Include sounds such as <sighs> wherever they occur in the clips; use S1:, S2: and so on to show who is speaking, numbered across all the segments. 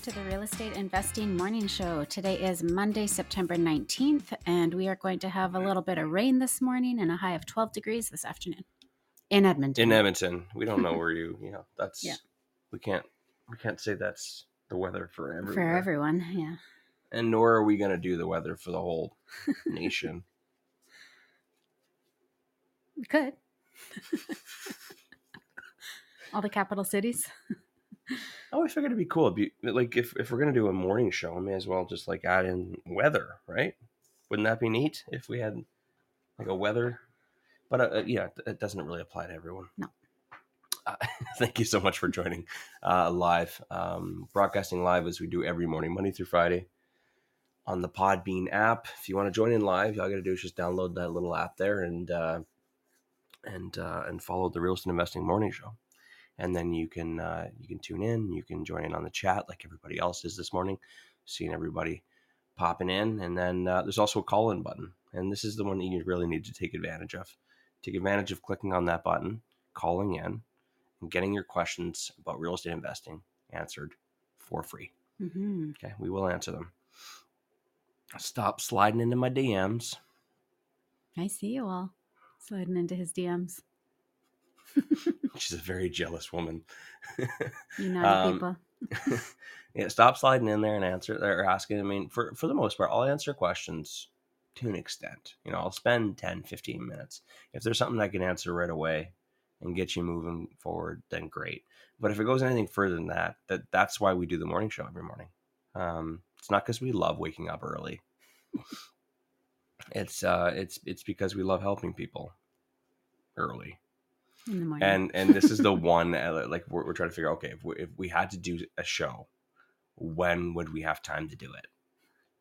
S1: Welcome to the Real Estate Investing Morning Show. Today is Monday, September 19th, and we are going to have a little bit of rain this morning and a high of 12 degrees this afternoon in Edmonton.
S2: In Edmonton, we don't know where you. You know, that's
S1: Yeah.
S2: we can't we can't say that's the weather for everywhere.
S1: For everyone, yeah.
S2: and nor are we going to do the weather for the whole <laughs> nation.
S1: We could. <laughs> All the capital cities.
S2: I always figured it'd be cool. It'd be, like if if we're going to do a morning show, I may as well just like add in weather, right? Wouldn't that be neat if we had like a weather? But uh, yeah, it doesn't really apply to everyone.
S1: No.
S2: Uh, <laughs> thank you so much for joining uh, live, um, broadcasting live as we do every morning, Monday through Friday, on the Podbean app. If you want to join in live, all you got to do is just download that little app there and uh, and uh, and follow the Real Estate Investing Morning Show and then you can uh, you can tune in you can join in on the chat like everybody else is this morning seeing everybody popping in and then uh, there's also a call in button and this is the one that you really need to take advantage of. Take advantage of clicking on that button calling in and getting your questions about real estate investing answered for free.
S1: Hmm
S2: okay we will answer them. Stop sliding into my dms
S1: I see you all sliding into his DMs. <laughs>
S2: she's a very jealous woman <laughs>
S1: You naughty
S2: Um,
S1: people. <laughs>
S2: yeah, stop sliding in there and answer or asking. I mean, for for the most part, I'll answer questions to an extent. You know, I'll spend 10, 15 minutes. If there's something I can answer right away and get you moving forward, then great. But if it goes anything further than that, that that's why we do the morning show every morning. Um, it's not because we love waking up early. it's uh, it's it's because we love helping people early
S1: In the morning.
S2: and and this is the one uh, like we're, we're trying to figure out okay if we, if we had to do a show when would we have time to do it?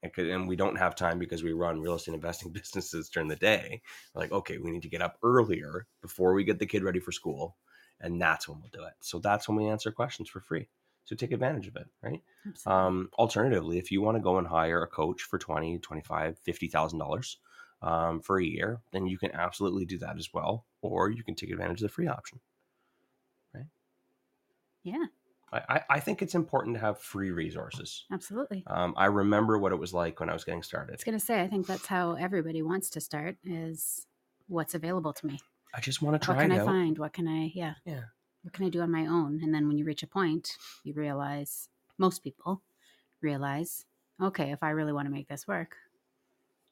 S2: And, 'cause- and we don't have time because we run real estate investing <laughs> businesses during the day. We're like okay we need to get up earlier before we get the kid ready for school and that's when we'll do it. So that's when we answer questions for free. So take advantage of it right? Um, alternatively, if you want to go and hire a coach for 20, 25, $50,000 um, for a year, then you can absolutely do that as well. Or you can take advantage of the free option. Right?
S1: Yeah,
S2: I, I, think it's important to have free resources.
S1: absolutely.
S2: Um, I remember what it was like when I was getting started.
S1: I was going to say, I think that's how everybody wants to start is what's available to me.
S2: I just want to try
S1: what can
S2: it
S1: I
S2: out.
S1: find? What can I, yeah.
S2: Yeah.
S1: What can I do on my own? And then when you reach a point, you realize, most people realize, okay, if I really want to make this work,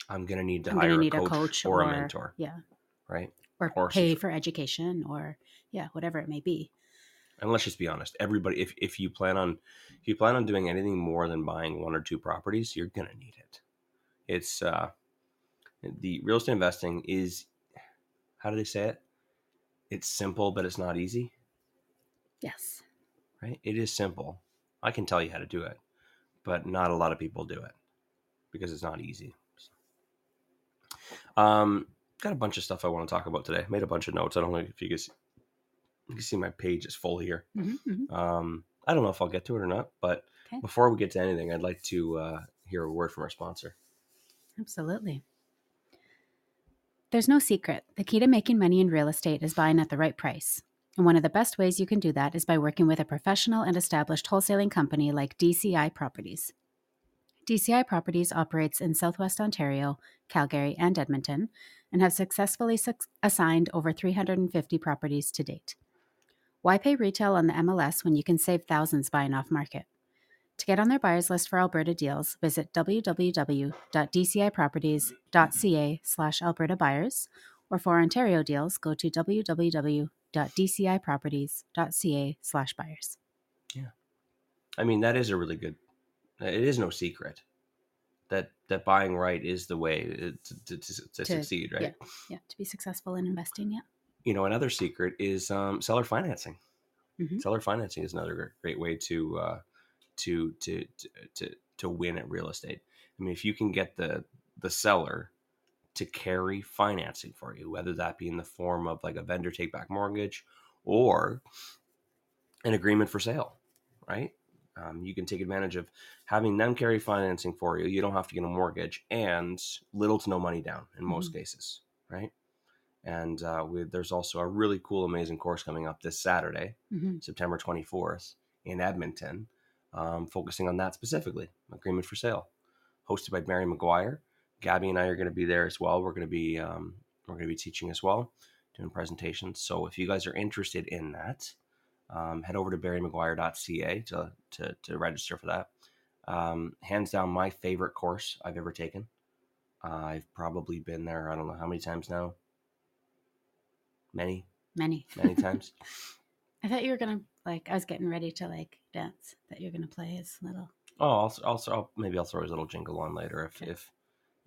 S2: I'm going to need to
S1: I'm
S2: hire
S1: going to
S2: a coach,
S1: a coach
S2: or,
S1: or,
S2: a mentor,
S1: Yeah.
S2: right?
S1: Or,
S2: Or
S1: pay for education or, yeah, whatever it may be.
S2: and let's just be honest everybody if, if you plan on if you plan on doing anything more than buying one or two properties you're gonna need it it's uh the real estate investing is how do they say it it's simple but it's not easy
S1: Yes.
S2: right it is simple i can tell you how to do it but not a lot of people do it because it's not easy um got a bunch of stuff i want to talk about today made a bunch of notes i don't know if you guys you can see my page is full here
S1: hmm hmm
S2: um, I don't know if I'll get to it or not, but
S1: Okay.
S2: before we get to anything, I'd like to uh, hear a word from our sponsor.
S1: Absolutely. There's no secret. The key to making money in real estate is buying at the right price. And one of the best ways you can do that is by working with a professional and established wholesaling company like DCI Properties. DCI Properties operates in Southwest Ontario, Calgary, and Edmonton, and have successfully suc assigned over 350 properties to date. Why pay retail on the MLS when you can save thousands buying off market? To get on their buyers list for Alberta deals, visit www.dciproperties.ca slash Alberta buyers, or for Ontario deals, go to www.dciproperties.ca slash buyers.
S2: Yeah, I mean, that is a really good. It is no secret that that buying right is the way to, to, to, to succeed, right?
S1: Yeah, yeah, to be successful in investing, yeah.
S2: You know, another secret is um, seller financing.
S1: Mhm.
S2: Seller financing is another great way to uh, to to to to, to win at real estate. I mean, if you can get the the seller to carry financing for you, whether that be in the form of like a vendor take back mortgage or an agreement for sale, right? Um, you can take advantage of having them carry financing for you. You don't have to get a mortgage and little to no money down in most
S1: Mhm.
S2: cases, right? And uh, we, there's also a really cool, amazing course coming up this Saturday,
S1: Mhm.
S2: September 24th in Edmonton, um, focusing on that specifically agreement for sale, hosted by Barry McGuire. Gabby and I are going to be there as well. We're going to be um, we're going to be teaching as well, doing presentations. So if you guys are interested in that, um, head over to barrymcguire.ca to, to, to register for that. Um, hands down, my favorite course I've ever taken. Uh, I've probably been there, I don't know how many times now. Many,
S1: Many.
S2: many <laughs> times.
S1: I thought you were gonna like. I was getting ready to like dance. That you're gonna play his little.
S2: Oh, I'll, I'll, I'll maybe I'll throw his little jingle on later if
S1: Okay.
S2: if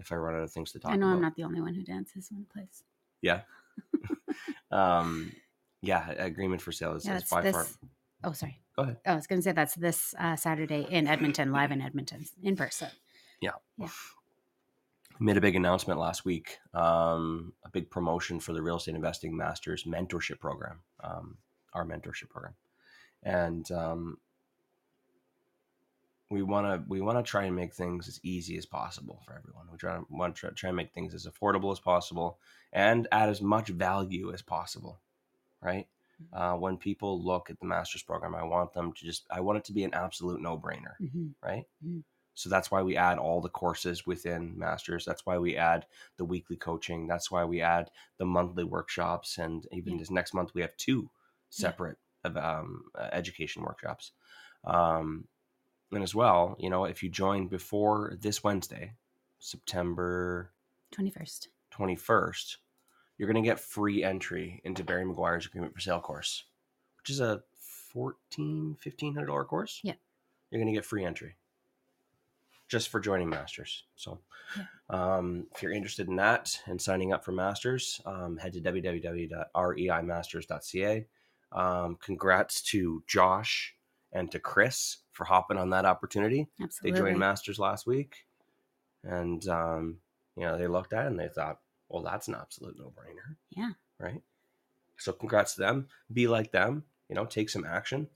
S2: if I run out of things to talk
S1: I know
S2: about.
S1: I'm not the only one who dances when it plays.
S2: Yeah. <laughs> um, yeah. Agreement for sale is,
S1: Yeah,
S2: is by
S1: this.
S2: far.
S1: Oh, sorry.
S2: Go ahead.
S1: Oh, I was gonna say that's this uh, Saturday in Edmonton, live in Edmonton, in person. Yeah. Yeah.
S2: Made a big announcement last week um, a big promotion for the real estate investing masters mentorship program um, our mentorship program and um, we want to we want to try and make things as easy as possible for everyone we try to want to try, try and make things as affordable as possible and add as much value as possible right uh, when people look at the masters program i want them to just i want it to be an absolute no-brainer
S1: hmm
S2: right?
S1: Mhm.
S2: So that's why we add all the courses within Masters. That's why we add the weekly coaching. That's why we add the monthly workshops. And even
S1: Yeah.
S2: this next month, we have two separate of, um, uh, education workshops. Um, and as well, you know, if you join before this Wednesday, September
S1: Twenty first.
S2: 21st, you're going to get free entry into Barry McGuire's Agreement for Sale course, which is a $1,400, $1,500 course.
S1: Yeah.
S2: You're going to get free entry just for joining Masters. So um, if you're interested in that and signing up for Masters, um, head to www.reimasters.ca. Um, congrats to Josh and to Chris for hopping on that opportunity
S1: Absolutely.
S2: they joined masters last week and um, you know they looked at it and they thought well that's an absolute no-brainer
S1: Yeah.
S2: right so congrats to them be like them you know take some action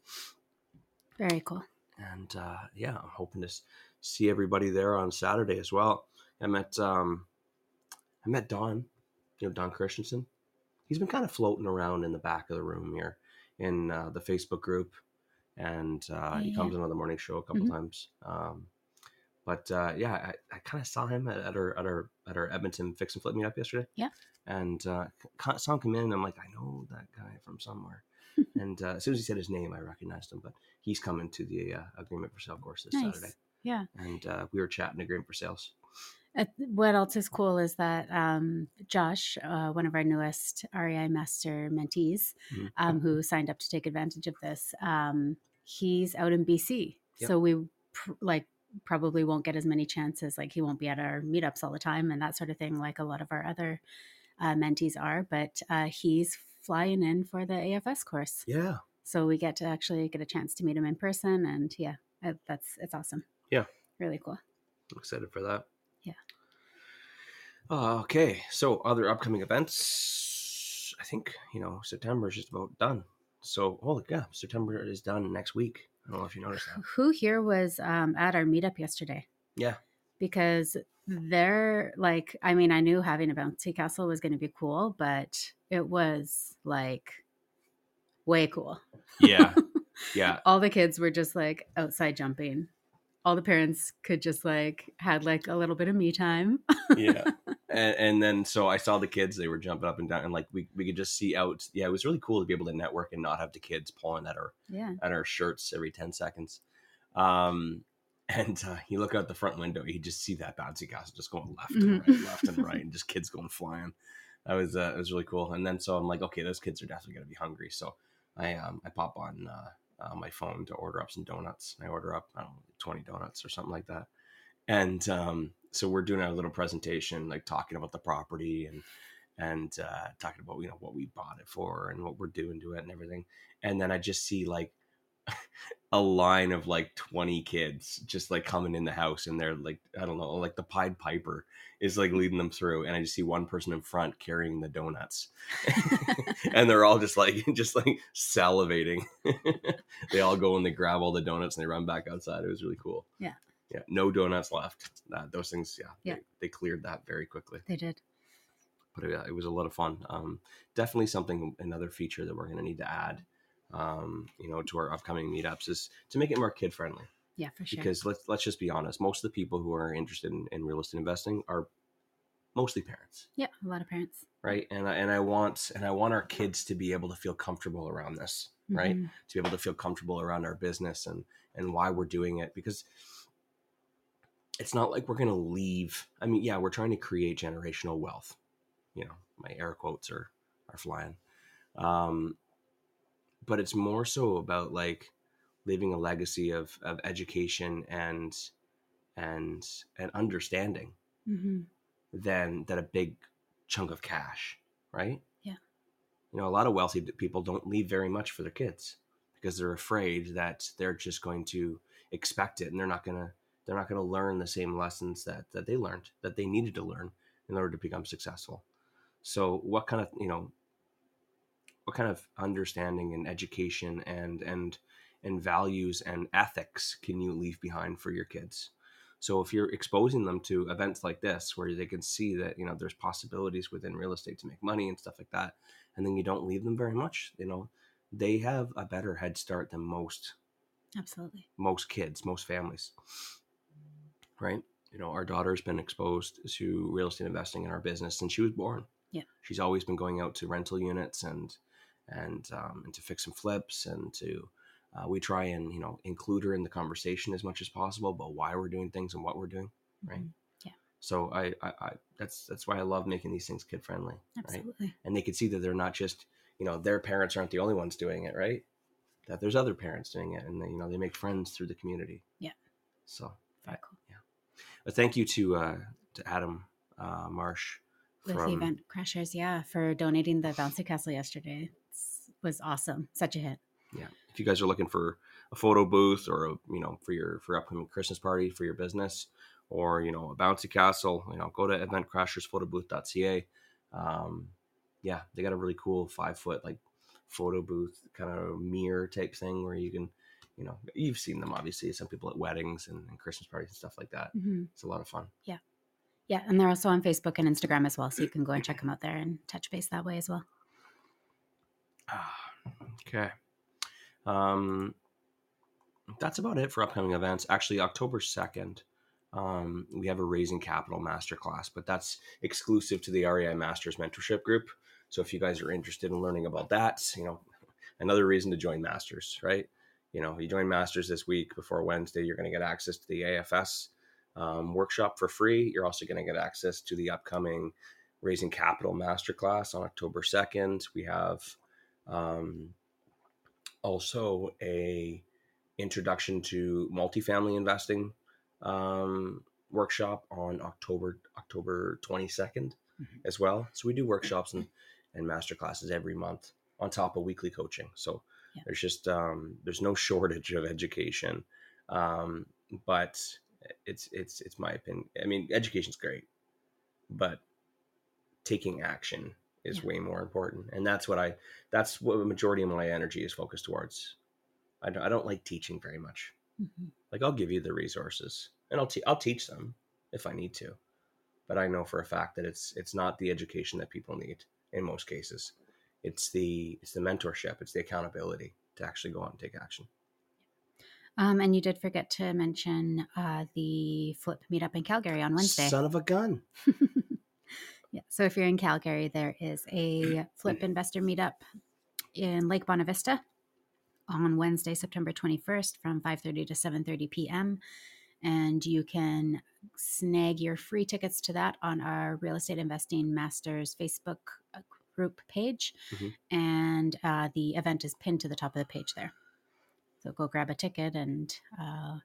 S1: Very cool.
S2: and uh, yeah i'm hoping to see everybody there on saturday as well i met um, i met don you know don christensen he's been kind of floating around in the back of the room here in uh, the facebook group and uh, he
S1: Yeah.
S2: comes on the morning show a couple
S1: Mhm.
S2: times um, but uh, yeah i, I kind of saw him at, at our at our at our edmonton fix and flip meetup yesterday
S1: Yeah.
S2: and uh, saw him come in and i'm like i know that guy from somewhere <laughs> and uh, as soon as he said his name i recognized him but he's coming to the uh, agreement for sale course this
S1: Nice.
S2: saturday
S1: Yeah.
S2: and uh, we were chatting agreement for sales
S1: Uh, what else is cool is that um, Josh, uh, one of our newest REI Master mentees,
S2: Mhm.
S1: um, who signed up to take advantage of this, um, he's out in BC.
S2: Yep.
S1: So we pr- like probably won't get as many chances. Like he won't be at our meetups all the time and that sort of thing, like a lot of our other uh, mentees are. But uh, he's flying in for the AFS course,
S2: yeah
S1: so we get to actually get a chance to meet him in person. And yeah, uh, that's it's awesome.
S2: Yeah.
S1: really cool.
S2: I'm excited for that.
S1: Yeah.
S2: Uh, okay. So other upcoming events. I think you know September is just about done. So holy yeah, September is done next week. I don't know if you noticed that.
S1: Who here was um, at our meetup yesterday?
S2: Yeah.
S1: Because they're like, I mean, I knew having a bouncy castle was going to be cool, but it was like way cool.
S2: Yeah. <laughs> Yeah.
S1: All the kids were just like outside jumping. All the parents could just like had like a little bit of me time.
S2: yeah. <laughs> And, and then so I saw the kids; they were jumping up and down, and like we, we could just see out. Yeah, it was really cool to be able to network and not have the kids pulling at our
S1: Yeah.
S2: at our shirts every 10 seconds. Um, and uh, you look out the front window, you just see that bouncy castle just going left and right, left and right, and <laughs> just kids going flying. That was uh, it was really cool. And then so I'm like, okay, those kids are definitely gonna be hungry. So I um I pop on uh, uh, my phone to order up some donuts. I order up I don't know 20 donuts or something like that. And um, so we're doing our little presentation, like talking about the property and and uh, talking about you know what we bought it for and what we're doing to it and everything. And then I just see like <laughs> a line of like 20 kids just like coming in the house and they're like i don't know like the pied piper is like leading them through and i just see one person in front carrying the donuts <laughs> and they're all just like <laughs> just like salivating they all go and they grab all the donuts and they run back outside it was really cool
S1: Yeah.
S2: Yeah no donuts left uh, those things yeah,
S1: Yeah.
S2: They, they cleared that very quickly
S1: They did.
S2: but yeah, it was a lot of fun. Um, definitely something, another feature that we're going to need to add, um, you know, to our upcoming meetups is to make it more kid friendly.
S1: Yeah, for sure.
S2: Because let's let's just be honest, most of the people who are interested in, in real estate investing are mostly parents,
S1: yeah, a lot of parents.
S2: right? And I, and I want and I want our kids to be able to feel comfortable around this, right?
S1: Mhm.
S2: To be able to feel comfortable around our business and and why we're doing it because it's not like we're going to leave. I mean, yeah, we're trying to create generational wealth. You know, my air quotes are are flying. Um, but it's more so about like leaving a legacy of of education and and and understanding
S1: Mhm.
S2: than than a big chunk of cash, right?
S1: Yeah.
S2: You know, a lot of wealthy people don't leave very much for their kids because they're afraid that they're just going to expect it and they're not going to they're not going to learn the same lessons that that they learned that they needed to learn in order to become successful. So, what kind of, you know, what kind of understanding and education and and and values and ethics can you leave behind for your kids? So if you're exposing them to events like this where they can see that, you know, there's possibilities within real estate to make money and stuff like that, and then you don't leave them very much, you know, they have a better head start than most
S1: Absolutely.
S2: most kids, most families. Right? You know, our daughter's been exposed to real estate investing in our business since she was born.
S1: Yeah.
S2: She's always been going out to rental units and and um, and to fix and flips and to uh, we try and you know include her in the conversation as much as possible about why we're doing things and what we're doing. Right.
S1: Mhm.
S2: So I, I, I that's that's why I love making these things kid friendly. Right
S1: Absolutely.
S2: and they can see that they're not just you know their parents aren't the only ones doing it right that there's other parents doing it and they, you know they make friends through the community
S1: Yeah.
S2: so
S1: Very cool.
S2: But thank you to uh to adam uh marsh
S1: With the event crashers, yeah, for donating the bouncy castle yesterday. It was awesome. Such a hit.
S2: yeah if you guys are looking for a photo booth or a, you know for your for upcoming christmas party for your business or you know a bouncy castle you know go to eventcrashersphotobooth.ca um yeah they got a really cool five foot like photo booth kind of mirror type thing where you can you know you've seen them obviously some people at weddings and, and christmas parties and stuff like that
S1: hmm
S2: it's a lot of fun
S1: Yeah, Yeah. and they're also on Facebook and Instagram as well, so you can go and check them out there and touch base that way as well.
S2: Ah, <sighs> okay. Um, that's about it for upcoming events. Actually, October 2nd, um, we have a Raising Capital Masterclass, but that's exclusive to the REI Masters Mentorship Group. So if you guys are interested in learning about that, you know, another reason to join Masters, right? You know, you join Masters this week before Wednesday, you're going to get access to the AFS um, workshop for free. You're also going to get access to the upcoming Raising Capital Masterclass on October 2nd. We have um, also a introduction to multifamily investing um, workshop on October October 22nd
S1: Mhm.
S2: as well. So we do workshops and, and master classes every month on top of weekly coaching. So
S1: Yeah.
S2: there's just um, there's no shortage of education, um, but it's it's it's my opinion. I mean, education's great, but taking action is
S1: Yeah.
S2: way more important, and that's what I that's what the majority of my energy is focused towards. I don't, I don't like teaching very much.
S1: Mhm.
S2: Like I'll give you the resources, and I'll te- I'll teach them if I need to, but I know for a fact that it's it's not the education that people need in most cases. It's the it's the mentorship, it's the accountability to actually go out and take action.
S1: Um, and you did forget to mention uh, the flip meetup in Calgary on Wednesday.
S2: Son of a gun. <laughs>
S1: yeah. So if you're in Calgary, there is a <clears throat> flip investor meetup in Lake Bonavista on Wednesday, September 21st from 5:30 to 7:30 p.m. And you can snag your free tickets to that on our Real Estate Investing Masters Facebook group page.
S2: Mhm.
S1: And uh, the event is pinned to the top of the page there. So go grab a ticket, and uh,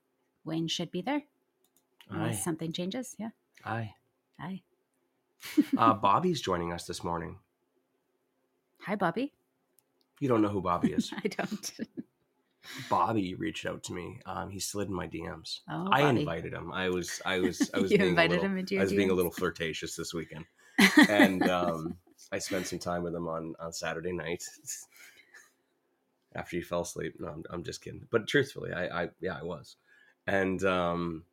S1: Wayne should be there unless
S2: Aye,
S1: something changes. Yeah.
S2: aye.
S1: Hi.
S2: Uh, <laughs> Bobby's joining us this morning.
S1: Hi, Bobby.
S2: You don't know who Bobby is. <laughs>
S1: I don't.
S2: Bobby reached out to me. Um, he slid in my DMs.
S1: Oh,
S2: I
S1: Bobby.
S2: invited him. I was, I was, I <laughs> was
S1: You
S2: being
S1: invited
S2: a little,
S1: him into
S2: I
S1: your
S2: was being a little flirtatious this weekend, and um, I spent some time with him on on Saturday night <laughs> after he fell asleep. No, I'm, I'm just kidding. But truthfully, I, I, yeah, I was, and um,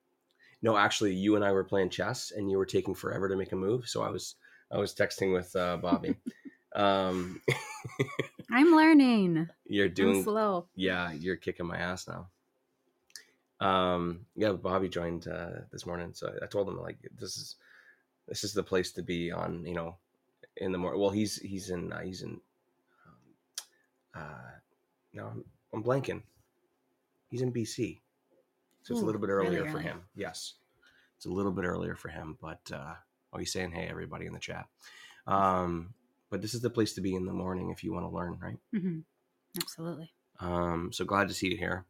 S2: no, actually, you and I were playing chess, and you were taking forever to make a move. So I was, I was texting with uh, Bobby. <laughs> um,
S1: I'm learning. <laughs>
S2: you're
S1: I'm
S2: doing
S1: slow.
S2: yeah, you're kicking my ass now. Um, yeah, Bobby joined uh, this morning, so I told him like this is this is the place to be on. You know, in the morning. Well, he's he's in uh, he's in. Um, uh, no, I'm, I'm blanking. He's in BC, so it's a little bit
S1: really
S2: earlier for
S1: early.
S2: him. Yes, it's a little bit earlier for him, but uh, oh, he's saying hey everybody in the chat. Um, but this is the place to be in the morning if you want to learn, right?
S1: Mm-hmm. Absolutely.
S2: Um, so glad to see you here.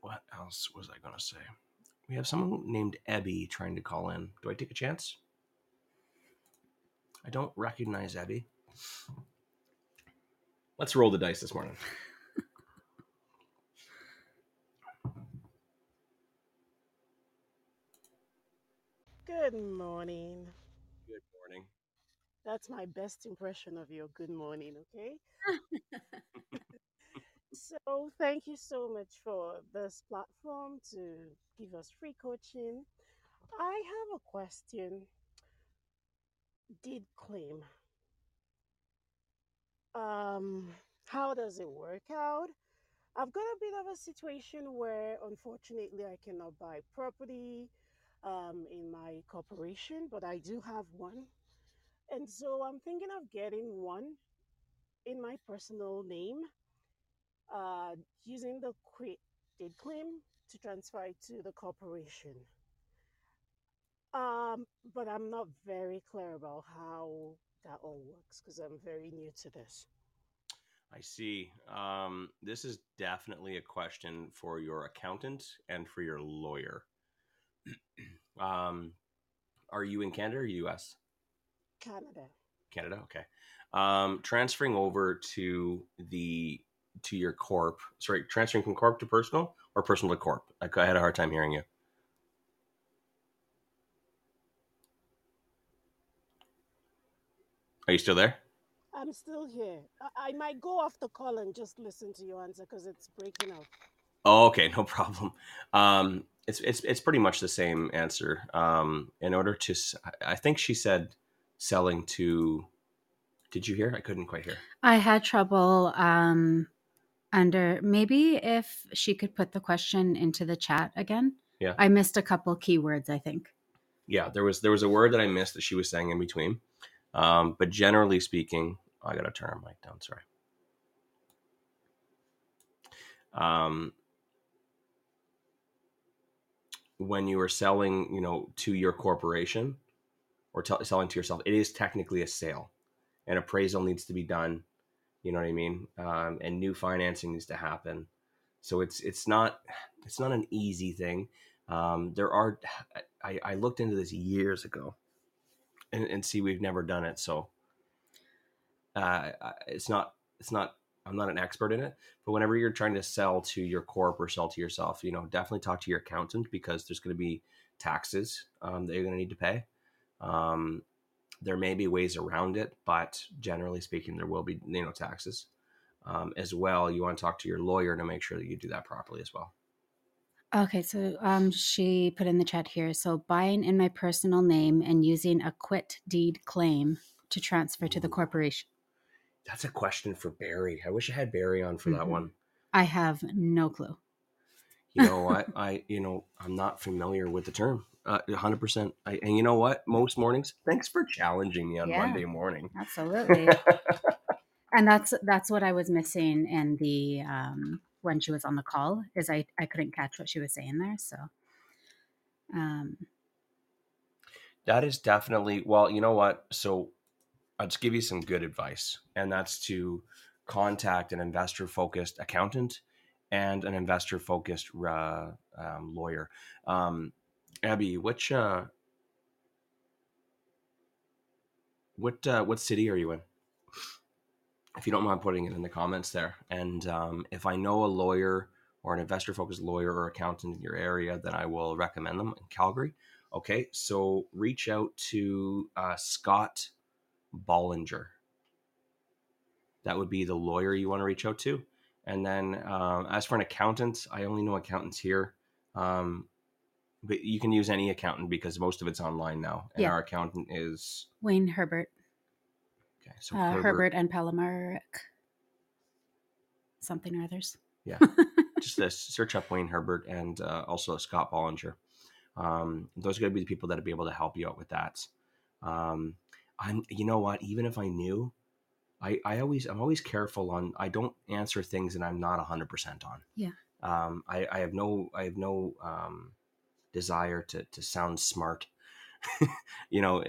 S2: What else was I going to say? We have someone named Ebby trying to call in. Do I take a chance? I don't recognize Abby. Let's roll the dice this morning.
S3: Good morning.
S2: Good morning.
S3: That's my best impression of your good morning, okay? <laughs> so, thank you so much for this platform to give us free coaching. I have a question. Did claim. Um, how does it work out? I've got a bit of a situation where unfortunately I cannot buy property um, in my corporation, but I do have one. And so I'm thinking of getting one in my personal name, uh, using the deed claim to transfer it to the corporation. Um, but I'm not very clear about how that all works because I'm very new to this.
S2: I see. Um, this is definitely a question for your accountant and for your lawyer. <clears throat> um, are you in Canada or US?
S3: Canada.
S2: Canada. Okay. Um, transferring over to the to your corp. Sorry, transferring from corp to personal or personal to corp. I, I had a hard time hearing you. Are you still there?
S3: I'm still here. I, I might go off the call and just listen to your answer because it's breaking up.
S2: Oh, okay, <laughs> no problem. Um, it's it's it's pretty much the same answer. Um, in order to, I think she said selling to. Did you hear? I couldn't quite hear.
S1: I had trouble um, under maybe if she could put the question into the chat again.
S2: Yeah.
S1: I missed a couple keywords, I think.
S2: yeah there was there was a word that i missed that she was saying in between um, but generally speaking i gotta turn her mic down sorry. Um, when you are selling you know to your corporation or tell selling to yourself it is technically a sale an appraisal needs to be done you know what i mean? Um, and new financing needs to happen. So it's it's not it's not an easy thing. Um, there are I, I looked into this years ago and, and see we've never done it so uh, it's not it's not i'm not an expert in it but whenever you're trying to sell to your corp or sell to yourself you know definitely talk to your accountant because there's going to be taxes um, that you're going to need to pay. Um, there may be ways around it but generally speaking there will be you know taxes. Um, as well you want to talk to your lawyer to make sure that you do that properly as well
S1: Okay, so um, she put in the chat here. So buying in my personal name and using a quit deed claim to transfer to the corporation.
S2: that's a question for barry i wish i had barry on for that
S1: Mhm.
S2: one
S1: I have no clue.
S2: you know <laughs> what i you know i'm not familiar with the term uh, 100% I, and you know what most mornings thanks for challenging me on
S1: Yeah.
S2: monday morning
S1: Absolutely. <laughs> and that's that's what I was missing in the um, when she was on the call is I I couldn't catch what she was saying there. So um,
S2: that is definitely well you know what so i'll just give you some good advice and that's to contact an investor focused accountant and an investor focused uh, um, lawyer um, abby which uh, what uh, what city are you in if you don't mind putting it in the comments there. And um, if I know a lawyer or an investor focused lawyer or accountant in your area, then I will recommend them in Calgary. Okay, so reach out to uh, Scott Bollinger. That would be the lawyer you want to reach out to. And then um, as for an accountant, I only know accountants here. Um, but you can use any accountant because most of it's online now. And
S1: Yeah.
S2: our accountant is
S1: Wayne Herbert,
S2: okay. So
S1: uh, Herbert. and Palomaric, something or others.
S2: Yeah, <laughs> just this search up Wayne Herbert and uh, also Scott Bollinger. Um, those are going to be the people that will be able to help you out with that. Um, I'm, you know what? Even if I knew, I, I always, I'm always careful on. I don't answer things that I'm not hundred percent on.
S1: Yeah.
S2: Um, I, I have no, I have no um, desire to to sound smart. <laughs> you know,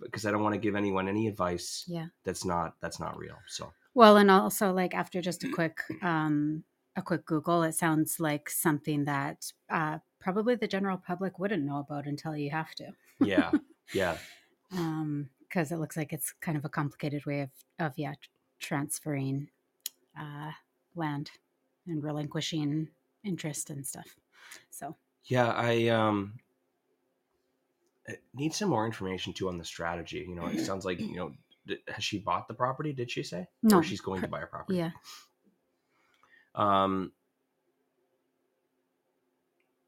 S2: because I don't want to give anyone any advice
S1: Yeah.
S2: that's not that's not real. So
S1: Well, and also like after just a quick um a quick Google, it sounds like something that uh probably the general public wouldn't know about until you have to.
S2: yeah, <laughs> yeah.
S1: Um because it looks like it's kind of a complicated way of of yeah, transferring uh land and relinquishing interest and stuff. So,
S2: Yeah, I um I need some more information too on the strategy. You know, it sounds like you know, has she bought the property? Did she say?
S1: No,
S2: or she's going to buy a property.
S1: yeah.
S2: Um.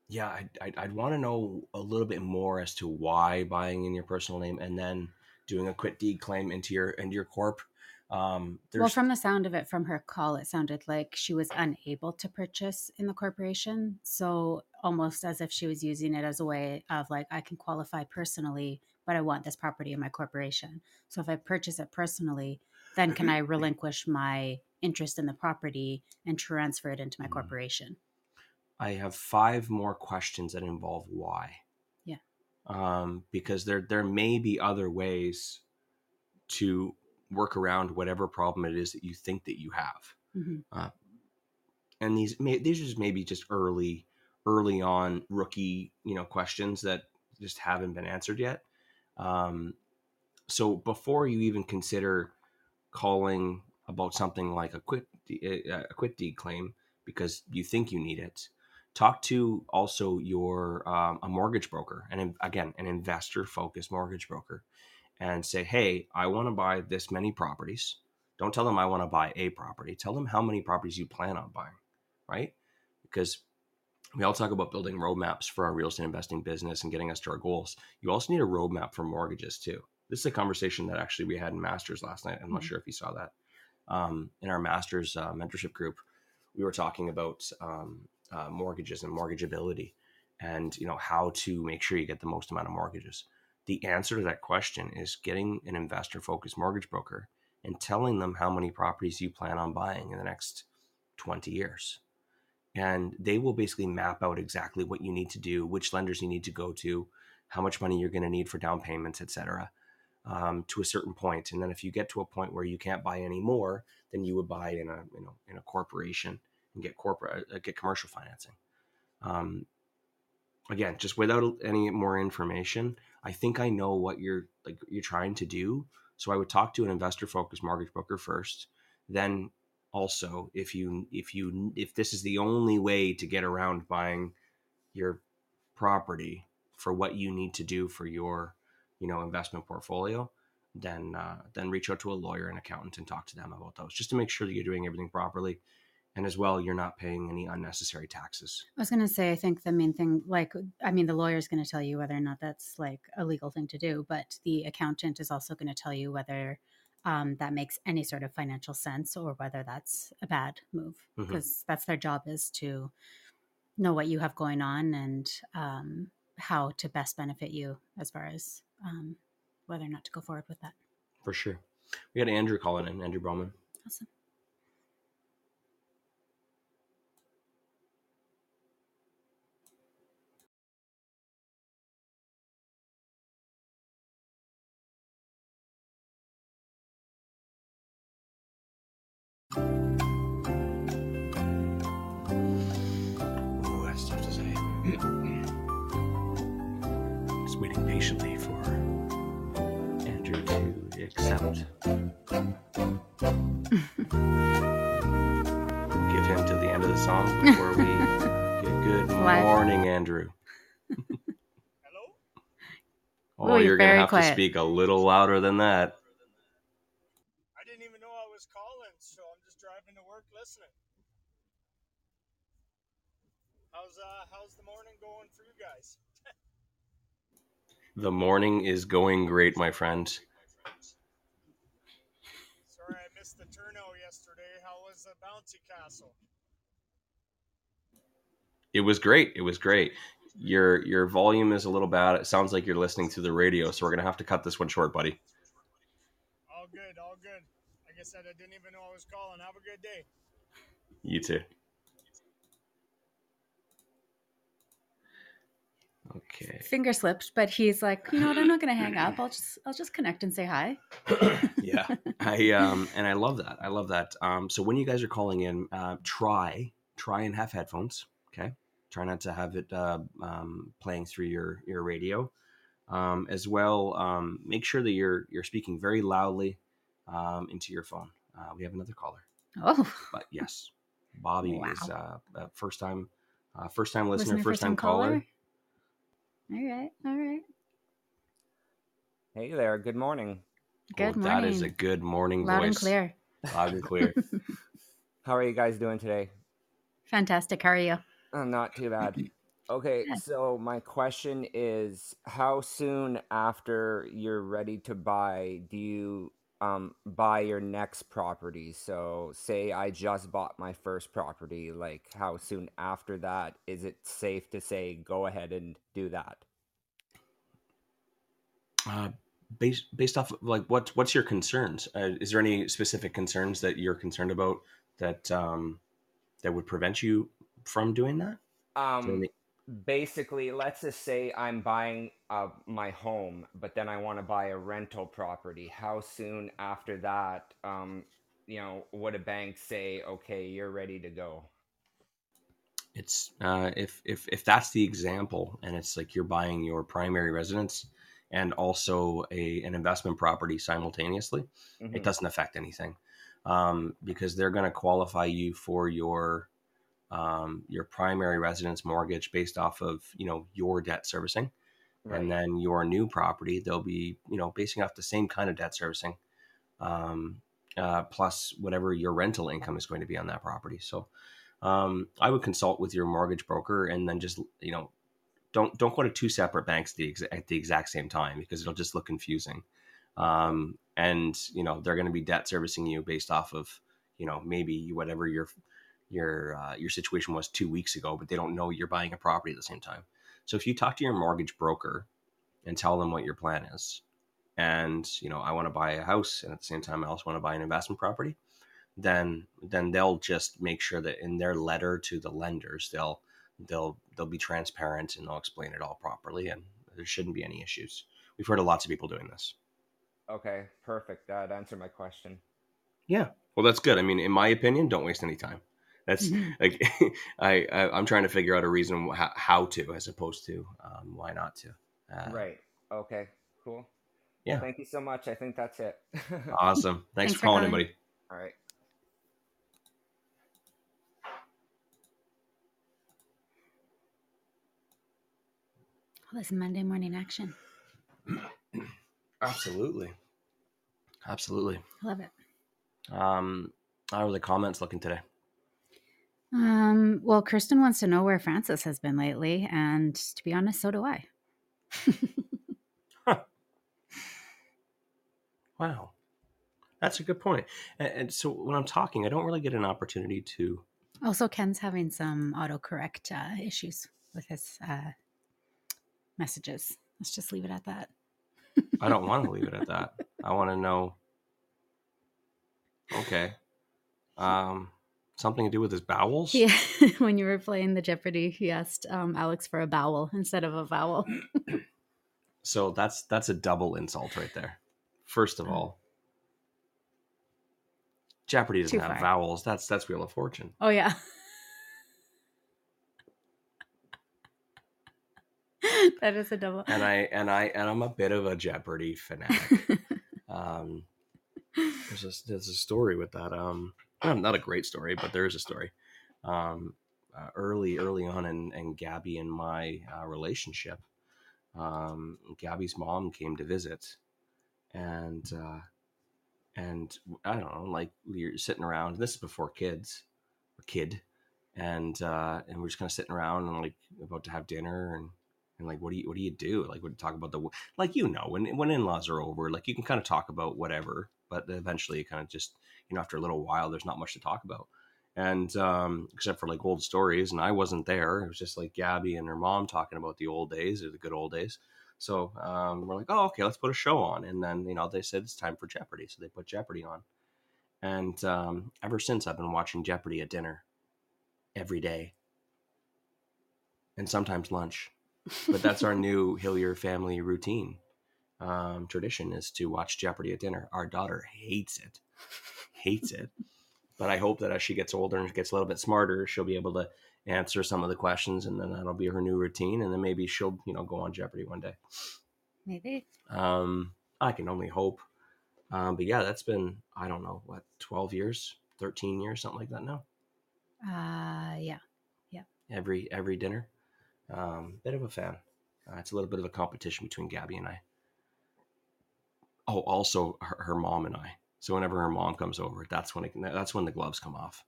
S2: Yeah, I'd, I'd, I'd want to know a little bit more as to why buying in your personal name and then doing a quit deed claim into your into your corp. Um, there's
S1: Well, from the sound of it from her call, it sounded like she was unable to purchase in the corporation. So almost as if she was using it as a way of like, I can qualify personally, but I want this property in my corporation. So if I purchase it personally, then can I relinquish my interest in the property and transfer it into my
S2: Mhm.
S1: corporation?
S2: I have five more questions that involve why.
S1: Yeah.
S2: Um, because there there may be other ways to work around whatever problem it is that you think that you have.
S1: Mhm.
S2: And these may, these are just maybe just early early on rookie you know questions that just haven't been answered yet. Um, so before you even consider calling about something like a quit a quit deed claim because you think you need it, talk to also your um, a mortgage broker and again an investor focused mortgage broker and say hey i want to buy this many properties. Don't tell them i want to buy a property. Tell them how many properties you plan on buying right? Because we all talk about building roadmaps for our real estate investing business and getting us to our goals. You also need a roadmap for mortgages too. This is a conversation that actually we had in masters last night. I'm not
S1: Mhm.
S2: sure if you saw that. Um, in our masters uh, mentorship group we were talking about um, uh, mortgages and mortgageability and you know how to make sure you get the most amount of mortgages the answer to that question is getting an investor focused mortgage broker and telling them how many properties you plan on buying in the next 20 years and they will basically map out exactly what you need to do which lenders you need to go to how much money you're going to need for down payments etc um, to a certain point. point and then if you get to a point where you can't buy any more then you would buy in a you know in a corporation and get corporate uh, get commercial financing. Um, again, just without any more information, I think I know what you're like you're trying to do. So I would talk to an investor focused mortgage broker first. Then also, if you if you if this is the only way to get around buying your property for what you need to do for your you know investment portfolio, then uh, then reach out to a lawyer and accountant and talk to them about those, just to make sure that you're doing everything properly, and as well you're not paying any unnecessary taxes.
S1: I was going to say, I think the main thing, like, I mean, the lawyer is going to tell you whether or not that's like a legal thing to do, but the accountant is also going to tell you whether um, that makes any sort of financial sense or whether that's a bad move because that's their job is to know what you have going on and um, how to best benefit you as far as um, whether or not to go forward with that.
S2: For sure. We got Andrew calling in, Andrew Bowman.
S1: Awesome.
S2: Ooh, that's tough to say. <clears throat> Just waiting patiently for Andrew to accept. Give him to the end of the song before we <laughs> get good
S1: What?
S2: morning, Andrew. <laughs> Oh,
S1: you're
S2: gonna have to speak a little louder than that.
S4: The morning
S2: is going great, my friend.
S4: Sorry I missed the turnout yesterday. How was the bouncy castle?
S2: It was great. It was great. Your your volume is a little bad. It sounds like you're listening to the radio, so we're gonna have to cut this one short, buddy.
S4: All good, all good. Like I said, I didn't even know I was calling. Have a good day.
S2: You too. Okay.
S1: Finger slipped, but he's like, you know what? I'm not going to hang up. I'll just I'll just connect and say hi. <clears throat>
S2: yeah i um and i love that i love that um so when you guys are calling in uh try try and have headphones okay try not to have it uh um playing through your your radio um as well um make sure that you're you're speaking very loudly um into your phone uh we have another caller
S1: Oh,
S2: but yes bobby
S1: Wow.
S2: is uh, first time uh first time listener,
S1: listener,
S2: first time caller
S1: All right, all right.
S5: Hey there, good morning.
S1: Good
S2: Oh, that is a good morning
S1: Loud
S2: voice
S1: and clear.
S2: loud and clear <laughs>
S5: How are you guys doing today?
S1: Fantastic. How are you?
S5: Uh, not too bad. <clears throat> Okay, so my question is how soon after you're ready to buy do you um buy your next property? So say I just bought my first property, like how soon after that is it safe to say go ahead and do that?
S2: uh, based based off of, like what what's your concerns? Uh, is there any specific concerns that you're concerned about that um, that would prevent you from doing that
S5: Um basically let's just say i'm buying uh, my home but then i want to buy a rental property. How soon after that um, you know would a bank say okay you're ready to go
S2: it's uh, if if if that's the example, and it's like you're buying your primary residence and also a an investment property simultaneously, it
S5: Mhm.
S2: doesn't affect anything. Um, because they're going to qualify you for your um, your primary residence mortgage based off of you know your debt servicing.
S5: Right.
S2: and then your new property they'll be you know basing off the same kind of debt servicing um, uh, plus whatever your rental income is going to be on that property. So um, i would consult with your mortgage broker and then just you know don't don't go to two separate banks the ex- at the exact same time because it'll just look confusing. Um, and you know they're going to be debt servicing you based off of you know maybe whatever your your uh, your situation was two weeks ago but they don't know you're buying a property at the same time so if you talk to your mortgage broker and tell them what your plan is, and you know I want to buy a house, and at the same time I also want to buy an investment property, then then they'll just make sure that in their letter to the lenders they'll they'll they'll be transparent and they'll explain it all properly, and there shouldn't be any issues. We've heard of lots of people doing this.
S5: okay perfect that answered my question
S2: Yeah, well that's good. I mean, in my opinion, don't waste any time. That's
S1: Mhm.
S2: like <laughs> I, I I'm trying to figure out a reason how, how to as opposed to um, why not to. Uh,
S5: right okay cool
S2: Yeah.
S5: thank you so much i think that's it <laughs>
S2: Awesome. Thanks,
S1: Thanks
S2: for
S1: for
S2: calling in,
S1: calling.
S2: buddy.
S5: all right
S1: All this Monday morning action.
S2: Absolutely. Absolutely.
S1: I love it.
S2: Um, how are the comments looking today?
S1: Um, well, Kristen wants to know where Francis has been lately, and to be honest, so do I.
S2: Wow. That's a good point. And, and so when I'm talking, I don't really get an opportunity to.
S1: Also, Ken's having some autocorrect uh, issues with his uh, messages. Let's just leave it at that.
S2: I don't want to leave it at that. I want to know. <laughs> Okay. Um, something to do with his bowels.
S1: Yeah, <laughs> when you were playing the Jeopardy, he asked um, Alex for a vowel <laughs> instead of a vowel. <clears throat> <laughs>
S2: So that's that's a double insult right there. First of
S1: Oh.
S2: all, Jeopardy doesn't
S1: Too
S2: have
S1: far.
S2: vowels. That's that's Wheel of Fortune.
S1: Oh yeah. that is a double.
S2: And I and I and I'm a bit of a Jeopardy fanatic. um, there's a there's a story with that. Um, <clears throat> not a great story, but there is a story. Um, uh, early, early on in, in Gabby and my uh, relationship, um, Gabby's mom came to visit, and uh, and I don't know, like we are sitting around. This is before kids, or kid, and uh, and we're just kind of sitting around and like about to have dinner and and like what do you what do you do like would talk about the like you know when when in-laws are over like you can kind of talk about whatever but eventually it kind of just you know after a little while there's not much to talk about. And um except for like old stories and i wasn't there. It was just like gabby and her mom talking about the old days or the good old days. So um, we're like oh okay let's put a show on. And then you know they said it's time for jeopardy so they put jeopardy on. And um, ever since i've been watching jeopardy at dinner every day. And sometimes lunch. But that's our <laughs> new hillier family routine. Um, tradition is to watch jeopardy at dinner. Our daughter hates it hates it but i hope that as she gets older and gets a little bit smarter she'll be able to answer some of the questions and then that'll be her new routine and then maybe she'll you know go on jeopardy one day
S1: Maybe.
S2: um, i can only hope um, but yeah that's been i don't know what 12 years 13 years something like that now
S1: Uh, yeah. Yeah.
S2: Every every dinner. Um, bit of a fan. Uh, it's a little bit of a competition between Gabby and I. Oh, also her, her mom and I. So whenever her mom comes over, that's when it, that's when the gloves come off.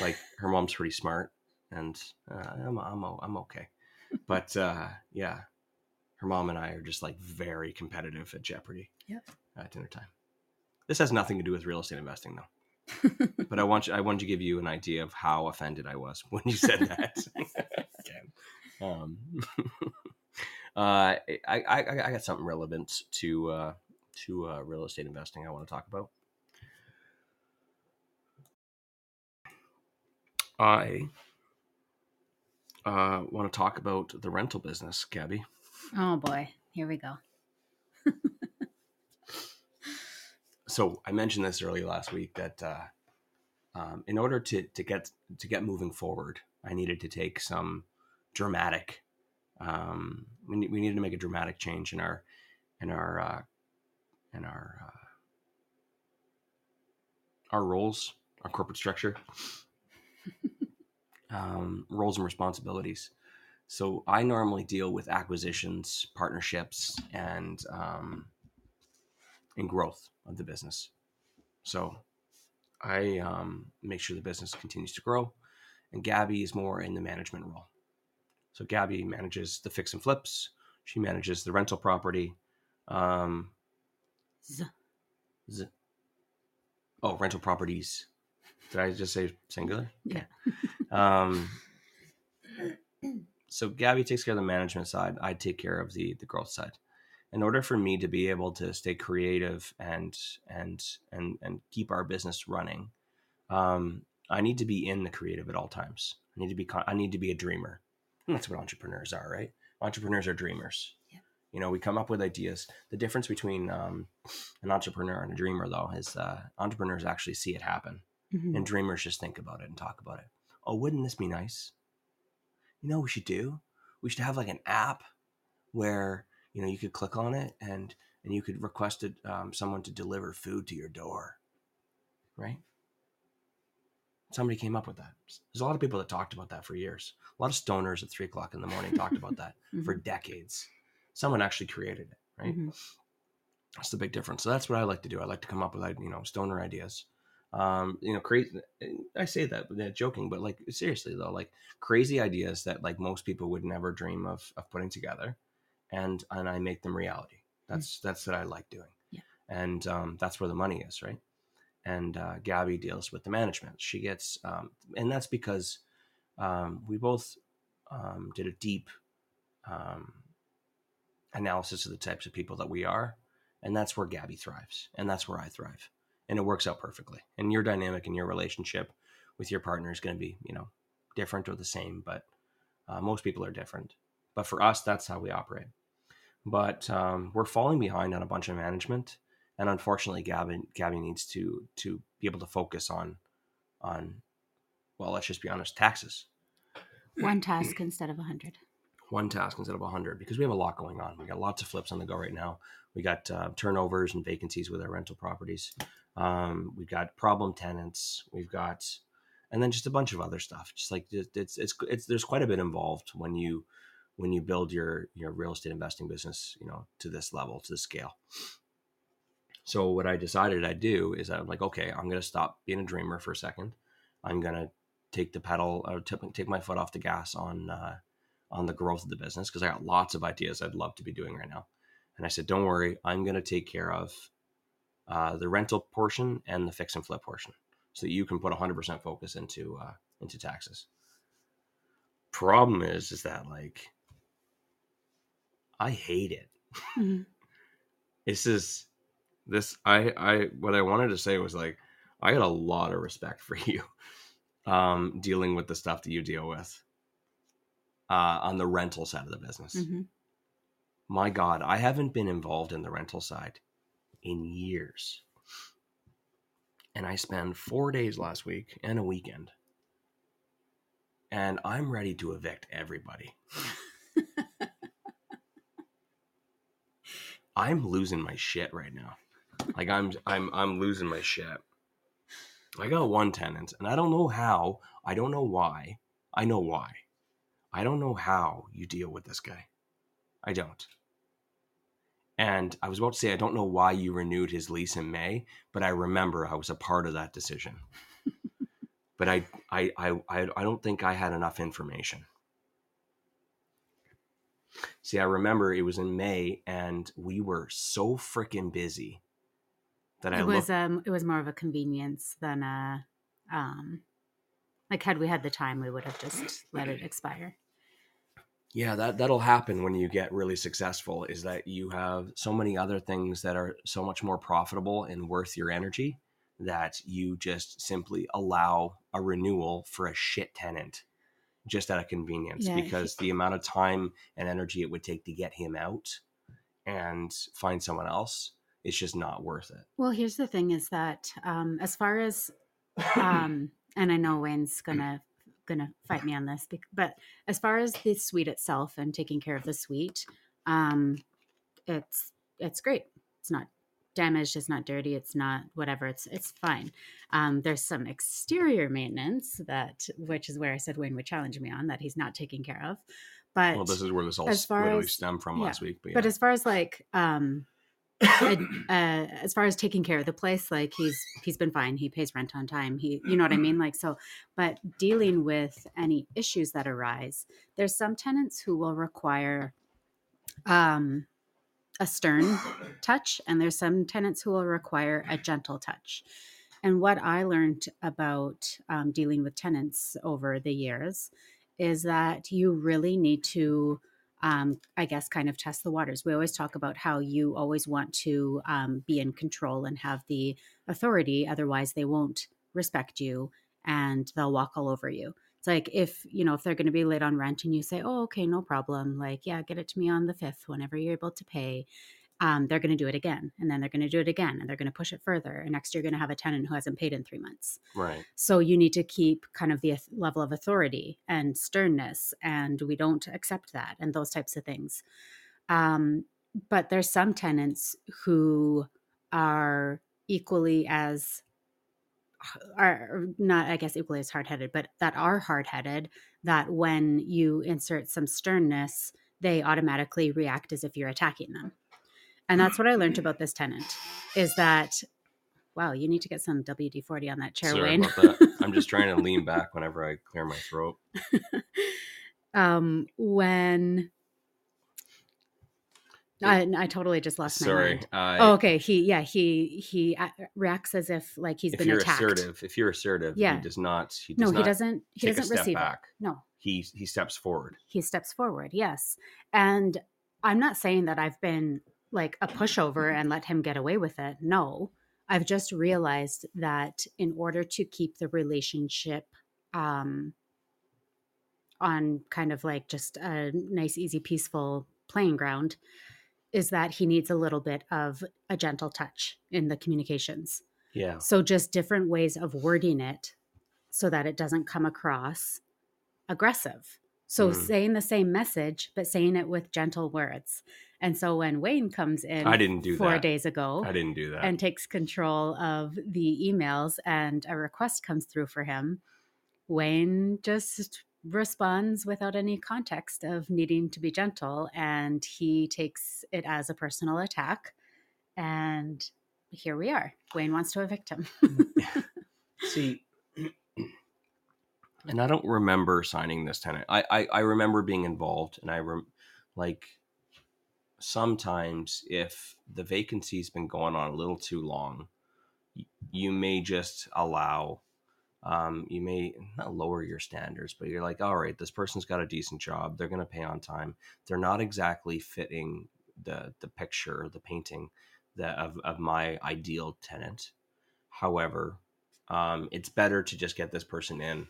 S2: Like her mom's pretty smart, and uh, I'm I'm I'm okay. But uh, yeah, her mom and I are just like very competitive at Jeopardy.
S1: Yep.
S2: At dinner time. This has nothing to do with real estate investing, though <laughs> but I want you, I wanted to give you an idea of how offended I was when you said that. <laughs> okay. Um, <laughs> uh, I, I, I got something relevant to uh, to uh, real estate investing I want to talk about. I uh, want to talk about the rental business, Gabby.
S1: oh boy. Here we go.
S2: so I mentioned this earlier last week that uh, um, in order to to get to get moving forward, I needed to take some dramatic. Um, we, we needed to make a dramatic change in our in our uh, in our uh, our roles, our corporate structure, um, roles and responsibilities. So I normally deal with acquisitions, partnerships, and um, and growth of the business. So I um, make sure the business continues to grow, and Gabby is more in the management role. So Gabby manages the fix and flips. She manages the rental property. Um,
S1: Z-
S2: z- oh, rental properties. Did I just say singular?
S1: Yeah. <laughs>
S2: Um, so Gabby takes care of the management side. I take care of the the growth side. In order for me to be able to stay creative and and and and keep our business running, um, I need to be in the creative at all times. I need to be con- I need to be a dreamer. And that's what entrepreneurs are, right? Entrepreneurs are dreamers.
S1: Yeah.
S2: You know, we come up with ideas. The difference between um, an entrepreneur and a dreamer, though, is uh, entrepreneurs actually see it happen
S1: Mhm.
S2: and dreamers just think about it and talk about it. Oh, wouldn't this be nice? You know what we should do? We should have like an app where you know you could click on it and and you could request it, um, someone to deliver food to your door, right? Somebody came up with that. There's a lot of people that talked about that for years. A lot of stoners at three o'clock in the morning talked about that <laughs> for
S1: Mhm.
S2: decades. Someone actually created it, right?
S1: Mhm.
S2: That's the big difference. So that's what I like to do. I like to come up with you know stoner ideas. Um, you know, crazy. I say that uh, joking, but like seriously though, like crazy ideas that like most people would never dream of of putting together, and and I make them reality. That's that's what I like doing.
S1: Yeah.
S2: And um, that's where the money is, right? And uh, Gabby deals with the management. She gets, um, and that's because um, we both um, did a deep um, analysis of the types of people that we are, and that's where Gabby thrives, and that's where I thrive, and it works out perfectly. And your dynamic and your relationship with your partner is going to be, you know, different or the same, but uh, most people are different. But for us, that's how we operate. But um, we're falling behind on a bunch of management, and unfortunately, Gabby Gabby needs to to be able to focus on on well, let's just be honest, taxes
S1: One task instead of a hundred.
S2: One task instead of 100 because we have a lot going on. We got lots of flips on the go right now. We got uh, turnovers and vacancies with our rental properties. Um, we've got problem tenants. We've got and then just a bunch of other stuff. Just like it's it's it's, it's there's quite a bit involved when you when you build your your real estate investing business, you know, to this level, to the scale. So what I decided I'd do is I'm like, okay, I'm going to stop being a dreamer for a second. I'm going to take the pedal or t- take my foot off the gas on uh, on the growth of the business because I got lots of ideas I'd love to be doing right now. And I said, don't worry, I'm going to take care of uh, the rental portion and the fix and flip portion so that you can put 100% focus into uh, into taxes. Problem is, is that like I hate it.
S1: Mm-hmm.
S2: This is this I I what I wanted to say was like I got a lot of respect for <laughs> you um dealing with the stuff that you deal with uh on the rental side of the business.
S1: Mm-hmm.
S2: My god, I haven't been involved in the rental side in years. And I spent 4 days last week and a weekend. And I'm ready to evict everybody. <laughs> I'm losing my shit right now. Like I'm I'm I'm losing my shit. I got one tenant and I don't know how, I don't know why. I know why. I don't know how you deal with this guy. I don't. And I was about to say I don't know why you renewed his lease in May, but I remember I was a part of that decision. <laughs> but I I I I don't think I had enough information. See, I remember it was in May and we were so freaking busy that I
S1: it was
S2: looked
S1: um it was more of a convenience than a um like had we had the time we would have just let it expire.
S2: Yeah, that that'll happen when you get really successful is that you have so many other things that are so much more profitable and worth your energy that you just simply allow a renewal for a shit tenant just out of convenience
S1: Yeah,
S2: because the amount of time and energy it would take to get him out and find someone else it's just not worth it.
S1: Well, here's the thing: is that um, as far as, <laughs> um, and I know Wayne's gonna gonna fight me on this, but as far as the suite itself and taking care of the suite, um, it's it's great. It's not damaged. It's not dirty. It's not whatever. It's it's fine. Um, there's some exterior maintenance that, which is where I said Wayne would challenge me on that he's not taking care of. But
S2: Well, this is where this all literally
S1: as-
S2: stemmed from
S1: yeah,
S2: last week. But,
S1: but as far as like um uh, as far as taking care of the place like he's he's been fine. He pays rent on time. He you know what i mean? Like so but dealing with any issues that arise there's some tenants who will require um a stern touch and there's some tenants who will require a gentle touch. And what i learned about um, dealing with tenants over the years is that you really need to um, I guess, kind of test the waters. We always talk about how you always want to um, be in control and have the authority. Otherwise, they won't respect you and they'll walk all over you. It's like if, you know, if they're going to be late on rent and you say, oh, okay, no problem. Like, yeah, get it to me on the fifth whenever you're able to pay. Um, they're going to do it again. And then they're going to do it again. And they're going to push it further. And next you're going to have a tenant who hasn't paid in three months.
S2: right.
S1: So you need to keep kind of the level of authority and sternness, and we don't accept that and those types of things. Um, but there's some tenants who are equally as are not, I guess, equally as hard headed, but that are hard headed. That when you insert some sternness, they automatically react as if you're attacking them. And that's what I learned about this tenant is that wow, you need to get some WD 40 on that chair,
S2: Sorry
S1: Wayne.
S2: that. <laughs> I'm just trying to lean back whenever I clear my throat.
S1: um, when I, I totally just lost my
S2: Sorry.
S1: mind.
S2: Uh,
S1: Oh, okay. He, yeah, he he reacts as if like he's
S2: if
S1: been
S2: you're
S1: attacked.
S2: assertive, if you're assertive,
S1: Yeah.
S2: he does not. He does
S1: No,
S2: not
S1: he doesn't. He doesn't
S2: step
S1: receive
S2: back.
S1: it. No,
S2: He he steps forward.
S1: he steps forward. Yes, and I'm not saying that I've been like a pushover and let him get away with it. No, I've just realized that in order to keep the relationship um, on kind of like just a nice, easy, peaceful playing ground, is that he needs a little bit of a gentle touch in the communications.
S2: Yeah.
S1: So just different ways of wording it so that it doesn't come across aggressive. So
S2: Mhm.
S1: saying the same message, but saying it with gentle words. And so when Wayne comes in
S2: I didn't do
S1: four
S2: that.
S1: days ago
S2: I didn't do that.
S1: and takes control of the emails and a request comes through for him, Wayne just responds without any context of needing to be gentle and he takes it as a personal attack and here we are wayne wants to evict him <laughs>
S2: See, <clears throat> and I don't remember signing this tenant. I, I, I remember being involved, and I rem, like sometimes if the vacancy's been going on a little too long, you may just allow. Um, you may not lower your standards, but you're like, all right, this person's got a decent job. They're going to pay on time. They're not exactly fitting the the picture, the painting that of, of my ideal tenant. However, um, it's better to just get this person in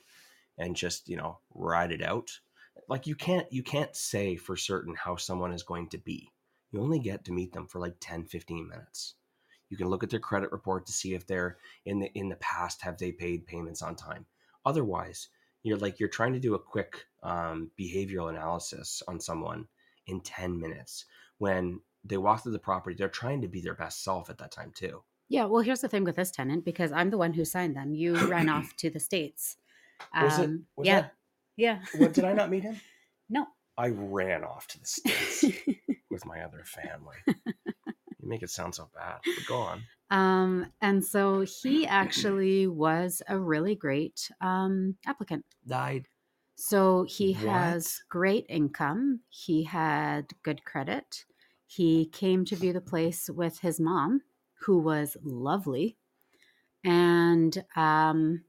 S2: and just you know ride it out like you can't you can't say for certain how someone is going to be you only get to meet them for like 10 15 minutes. You can look at their credit report to see if they're in the in the past have they paid payments on time. Otherwise you're like you're trying to do a quick um, behavioral analysis on someone in 10 minutes when they walk through the property they're trying to be their best self at that time too.
S1: Yeah well here's the thing with this tenant because i'm the one who signed them. You <clears throat> ran off to the states.
S2: Was it
S1: Um,
S2: was
S1: yeah.
S2: that
S1: yeah.
S2: What did i not meet him? <laughs>
S1: No.
S2: I ran off to the States <laughs> with my other family. <laughs> You make it sound so bad. But go on.
S1: Um, and so he actually was a really great um, applicant.
S2: Died.
S1: So he
S2: What?
S1: has great income. He had good credit. He came to view the place with his mom, who was lovely. And um,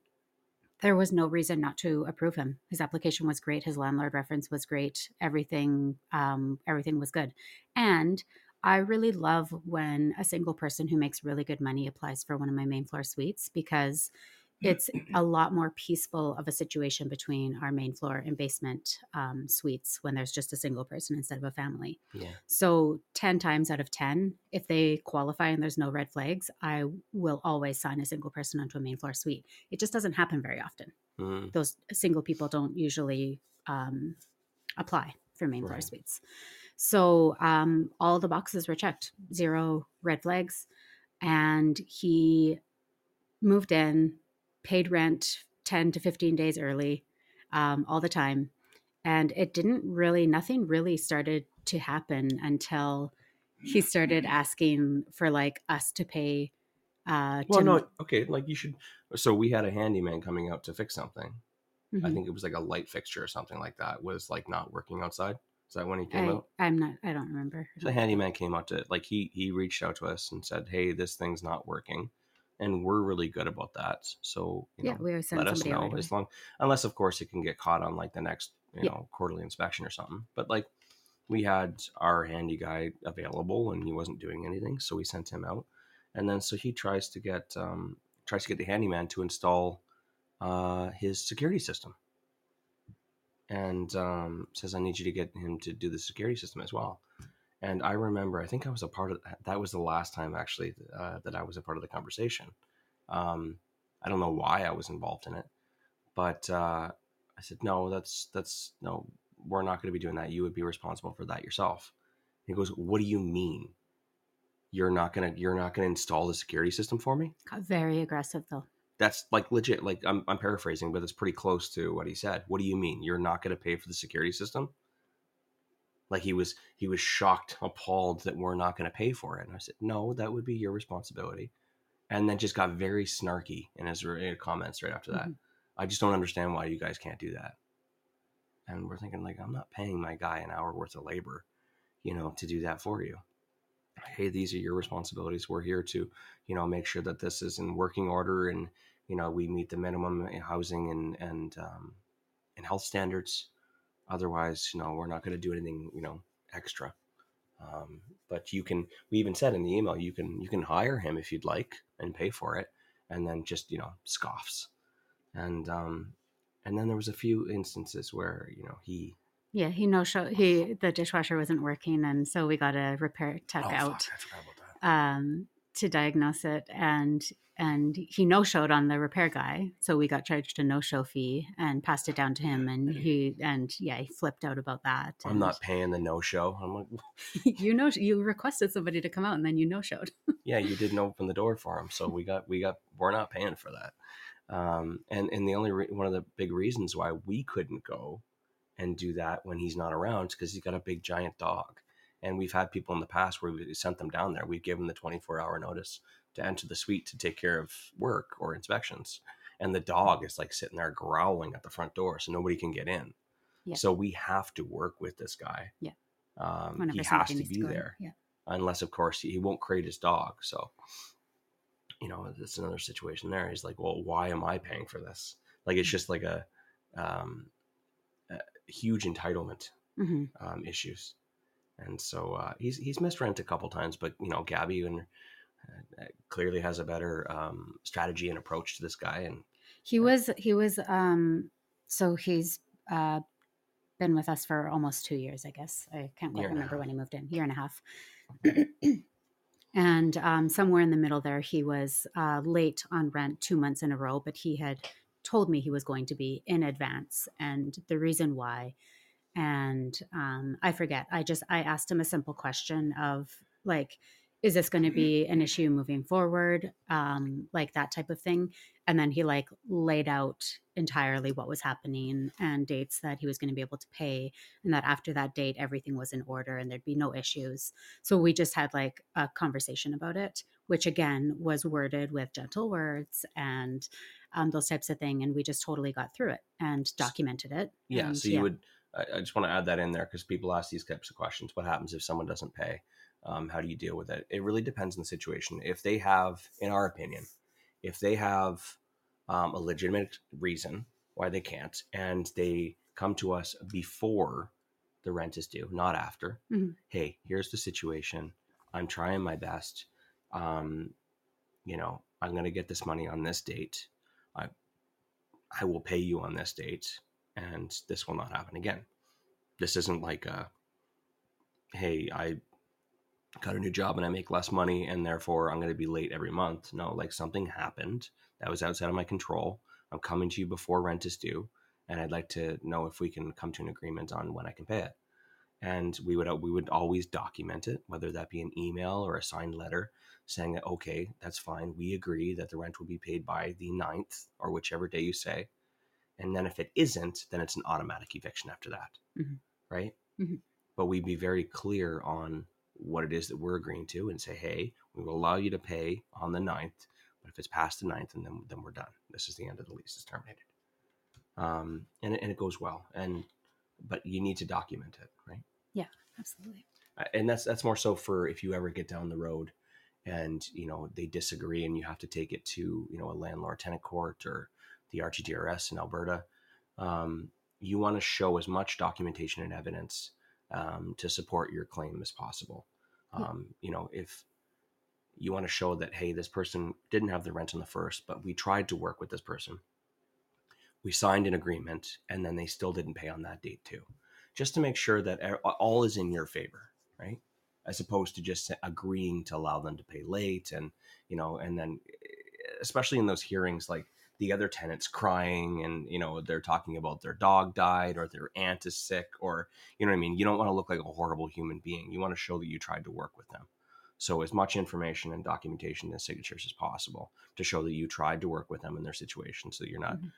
S1: there was no reason not to approve him. His application was great. His landlord reference was great. Everything, um, everything was good. And I really love when a single person who makes really good money applies for one of my main floor suites because it's <clears throat> a lot more peaceful of a situation between our main floor and basement um, suites when there's just a single person instead of a family.
S2: Yeah.
S1: So 10 times out of 10, if they qualify and there's no red flags, I will always sign a single person onto a main floor suite. It just doesn't happen very often.
S2: Mm.
S1: Those single people don't usually um, apply for main floor suites. So um, all the boxes were checked, zero red flags. And he moved in, paid rent 10 to 15 days early um, all the time. And it didn't really, nothing really started to happen until he started asking for like us to pay. Uh,
S2: Well,
S1: to,
S2: no, okay. Like you should. So we had a handyman coming out to fix something. I
S1: Mhm.
S2: think it was like a light fixture or something like that was like not working outside. Is that when he came
S1: I,
S2: out?
S1: I'm not, I don't remember.
S2: So the handyman came out to like he he reached out to us and said, "Hey, this thing's not working," and we're really good about that. So you
S1: yeah,
S2: know,
S1: we always send
S2: let us know
S1: right
S2: as long unless of course it can get caught on like the next you
S1: Yeah.
S2: know quarterly inspection or something but like we had our handy guy available and he wasn't doing anything so we sent him out and then so he tries to get um tries to get the handyman to install uh his security system and um says i need you to get him to do the security system as well and i remember i think i was a part of that That was the last time actually uh, that i was a part of the conversation um I don't know why I was involved in it, but uh, I said, no, that's that's no, we're not going to be doing that. You would be responsible for that yourself. He goes, what do you mean? You're not gonna you're not gonna install the security system for me?
S1: Got very aggressive though.
S2: That's like legit. Like I'm I'm paraphrasing, but it's pretty close to what he said. What do you mean? You're not gonna pay for the security system? Like he was he was shocked, appalled that we're not gonna pay for it. And I said, no, that would be your responsibility. And then just got very snarky in his comments right after that.
S1: Mhm.
S2: I just don't understand why you guys can't do that. And we're thinking like, I'm not paying my guy an hour worth of labor, you know, to do that for you. Hey, these are your responsibilities. We're here to, you know, make sure that this is in working order and, you know, we meet the minimum housing and, and, um, and health standards. Otherwise, you know, we're not going to do anything, you know, extra. Um, but you can, we even said in the email, you can, you can hire him if you'd like and pay for it. And then just, you know, scoffs and um and then there was a few instances where you know he
S1: Yeah, he no show. He the dishwasher wasn't working, and so we got a repair tech
S2: oh,
S1: out
S2: fuck, I forgot about that.
S1: um, to diagnose it, and and he no showed on the repair guy, so we got charged a no show fee and passed it down to him, and he and yeah, he flipped out about that.
S2: I'm
S1: and
S2: not paying the no show. I'm like, <laughs>
S1: you know, you requested somebody to come out, and then you no showed. <laughs>
S2: yeah, you didn't open the door for him, so we got we got we're not paying for that. Um, and and the only re- one of the big reasons why we couldn't go and do that when he's not around is because he's got a big giant dog. And we've had people in the past where we sent them down there. We've given the 24 hour notice to enter the suite to take care of work or inspections. And the dog is like sitting there growling at the front door, so nobody can get in.
S1: Yeah.
S2: So we have to work with this guy.
S1: Yeah.
S2: Um, he has to be there
S1: Yeah.
S2: unless of course he, he won't create his dog so you know it's another situation there he's like well why am i paying for this like it's just like a, um, a huge entitlement
S1: hmm
S2: um, issues and so uh, he's he's missed rent a couple times but you know gabby and clearly has a better um, strategy and approach to this guy and
S1: He was he was um so he's uh been with us for almost two years, I guess. I can't quite
S2: Year and a
S1: remember when he moved in. Year and a half. <clears throat> and um, somewhere in the middle there, he was uh, late on rent two months in a row, but he had told me he was going to be in advance and the reason why. And um, I forget. I just I asked him a simple question of like, is this going to be an issue moving forward? Um, like that type of thing. And then he like laid out entirely what was happening and dates that he was going to be able to pay and that after that date everything was in order and there'd be no issues. So we just had like a conversation about it which again was worded with gentle words and um, those types of thing and we just totally got through it and documented it
S2: yeah
S1: and
S2: so you would I, I just want to add that in there because people ask these types of questions what happens if someone doesn't pay um, how do you deal with it? It really depends on the situation. If they have in our opinion if they have um, a legitimate reason why they can't and they come to us before the rent is due not after
S1: Mhm.
S2: hey here's the situation. I'm trying my best. Um, you know i'm going to get this money on this date. I i will pay you on this date and this will not happen again. This isn't like a hey i got a new job and i make less money and therefore i'm going to be late every month. No like something happened that was outside of my control. I'm coming to you before rent is due and i'd like to know if we can come to an agreement on when i can pay it. And we would we would always document it whether that be an email or a signed letter saying that okay that's fine. We agree that the rent will be paid by the 9th or whichever day you say. And then if it isn't then it's an automatic eviction after that.
S1: Mhm.
S2: right?
S1: Mhm.
S2: but we'd be very clear on what it is that we're agreeing to and say hey we will allow you to pay on the 9th but if it's past the 9th and then, then we're done. This is the end of the lease. It's terminated. Um, and, it, and it goes well and but you need to document it right?
S1: Yeah, absolutely.
S2: Uh, and that's that's more so for if you ever get down the road and you know they disagree and you have to take it to you know a landlord tenant court or the RTDRS in Alberta um, you want to show as much documentation and evidence um, to support your claim as possible. Um, you know if you want to show that hey this person didn't have the rent on the first but we tried to work with this person we signed an agreement and then they still didn't pay on that date too. Just to make sure that all is in your favor right? As opposed to just agreeing to allow them to pay late and you know and then especially in those hearings like the other tenants crying and you know they're talking about their dog died or their aunt is sick or you know what i mean? You don't want to look like a horrible human being. You want to show that you tried to work with them. So as much information and documentation and signatures as possible to show that you tried to work with them in their situation so that you're not
S1: Mhm.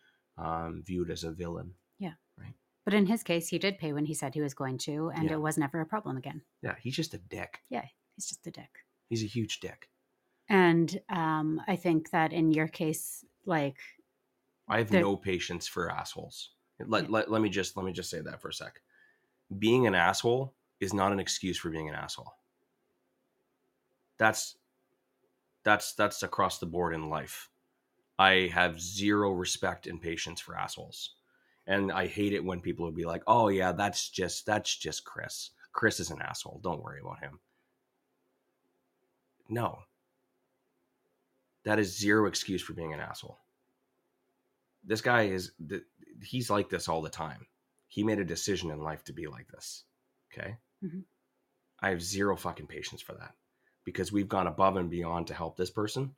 S2: um, viewed as a villain yeah. right?
S1: But in his case he did pay when he said he was going to and
S2: Yeah.
S1: it was never a problem again.
S2: Yeah he's just a dick.
S1: Yeah he's just a dick.
S2: He's a huge dick.
S1: And um, i think that in your case like
S2: I have no patience for assholes. Let, let, let me just let me just say that for a sec. Being an asshole is not an excuse for being an asshole. That's that's that's across the board in life. I have zero respect and patience for assholes. And I hate it when people would be like, "Oh yeah, that's just that's just Chris. Chris is an asshole. Don't worry about him." No. That is zero excuse for being an asshole. This guy is he's like this all the time. He made a decision in life to be like this okay?
S1: Mhm.
S2: i have zero fucking patience for that because we've gone above and beyond to help this person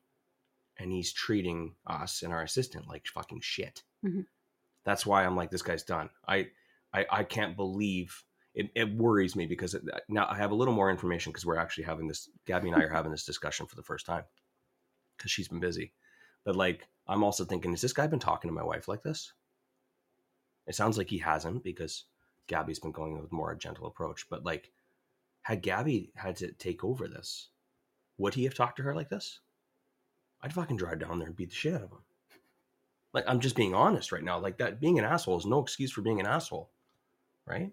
S2: and he's treating us and our assistant like fucking shit.
S1: Mhm.
S2: that's why i'm like this guy's done. I i, I can't believe it, it worries me because it, now i have a little more information because we're actually having this gabby and i are having this discussion for the first time because she's been busy but like I'm also thinking, has this guy been talking to my wife like this? It sounds like he hasn't because Gabby's been going with more a gentle approach. But like, had Gabby had to take over this, would he have talked to her like this? I'd fucking drive down there and beat the shit out of him. Like, I'm just being honest right now. Like that, being an asshole is no excuse for being an asshole, right?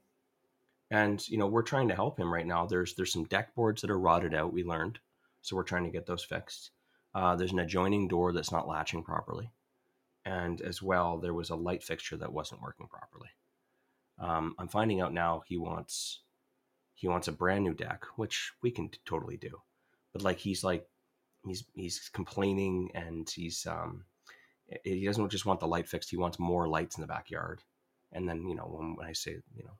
S2: And you know, we're trying to help him right now. There's there's some deck boards that are rotted out. We learned, so we're trying to get those fixed. Uh, there's an adjoining door that's not latching properly, and as well, there was a light fixture that wasn't working properly. Um, I'm finding out now he wants he wants a brand new deck, which we can t- totally do, but like he's like he's he's complaining and he's um he doesn't just want the light fixed. He wants more lights in the backyard. And then you know when, when I say you know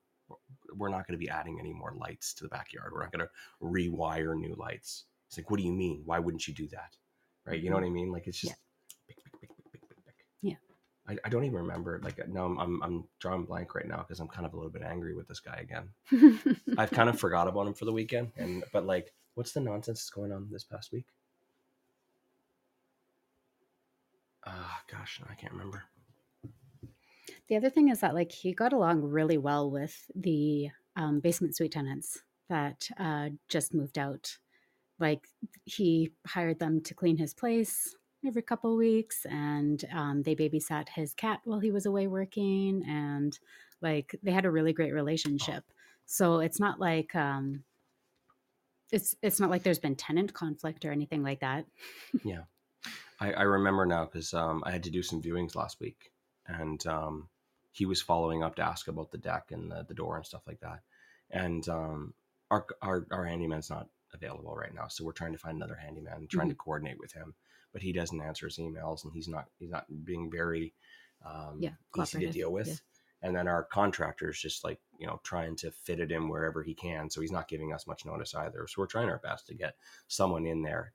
S2: we're not going to be adding any more lights to the backyard. We're not going to rewire new lights. It's like, what do you mean? Why wouldn't you do that? Right? You know what I mean? Like it's just
S1: Yeah. Yeah.
S2: I, I don't even remember. Like no, I'm I'm, I'm drawing blank right now because I'm kind of a little bit angry with this guy again. <laughs> I've kind of forgot about him for the weekend, and but like, what's the nonsense that's going on this past week? Ah, gosh, I can't remember.
S1: The other thing is that like he got along really well with the um, basement suite tenants that uh, just moved out. Like he hired them to clean his place every couple weeks, and um, they babysat his cat while he was away working, and like they had a really great relationship. So it's not like um, it's it's not like there's been tenant conflict or anything like that. <laughs>
S2: Yeah, I, I remember now because um, I had to do some viewings last week, and um, he was following up to ask about the deck and the, the door and stuff like that. And um, our, our our handyman's not available right now, so we're trying to find another handyman, trying to coordinate with him. But he doesn't answer his emails, and he's not he's not being very um,
S1: Yeah,
S2: easy to deal with.
S1: yeah.
S2: And then our contractor is just like you know trying to fit it in wherever he can, so he's not giving us much notice either. So we're trying our best to get someone in there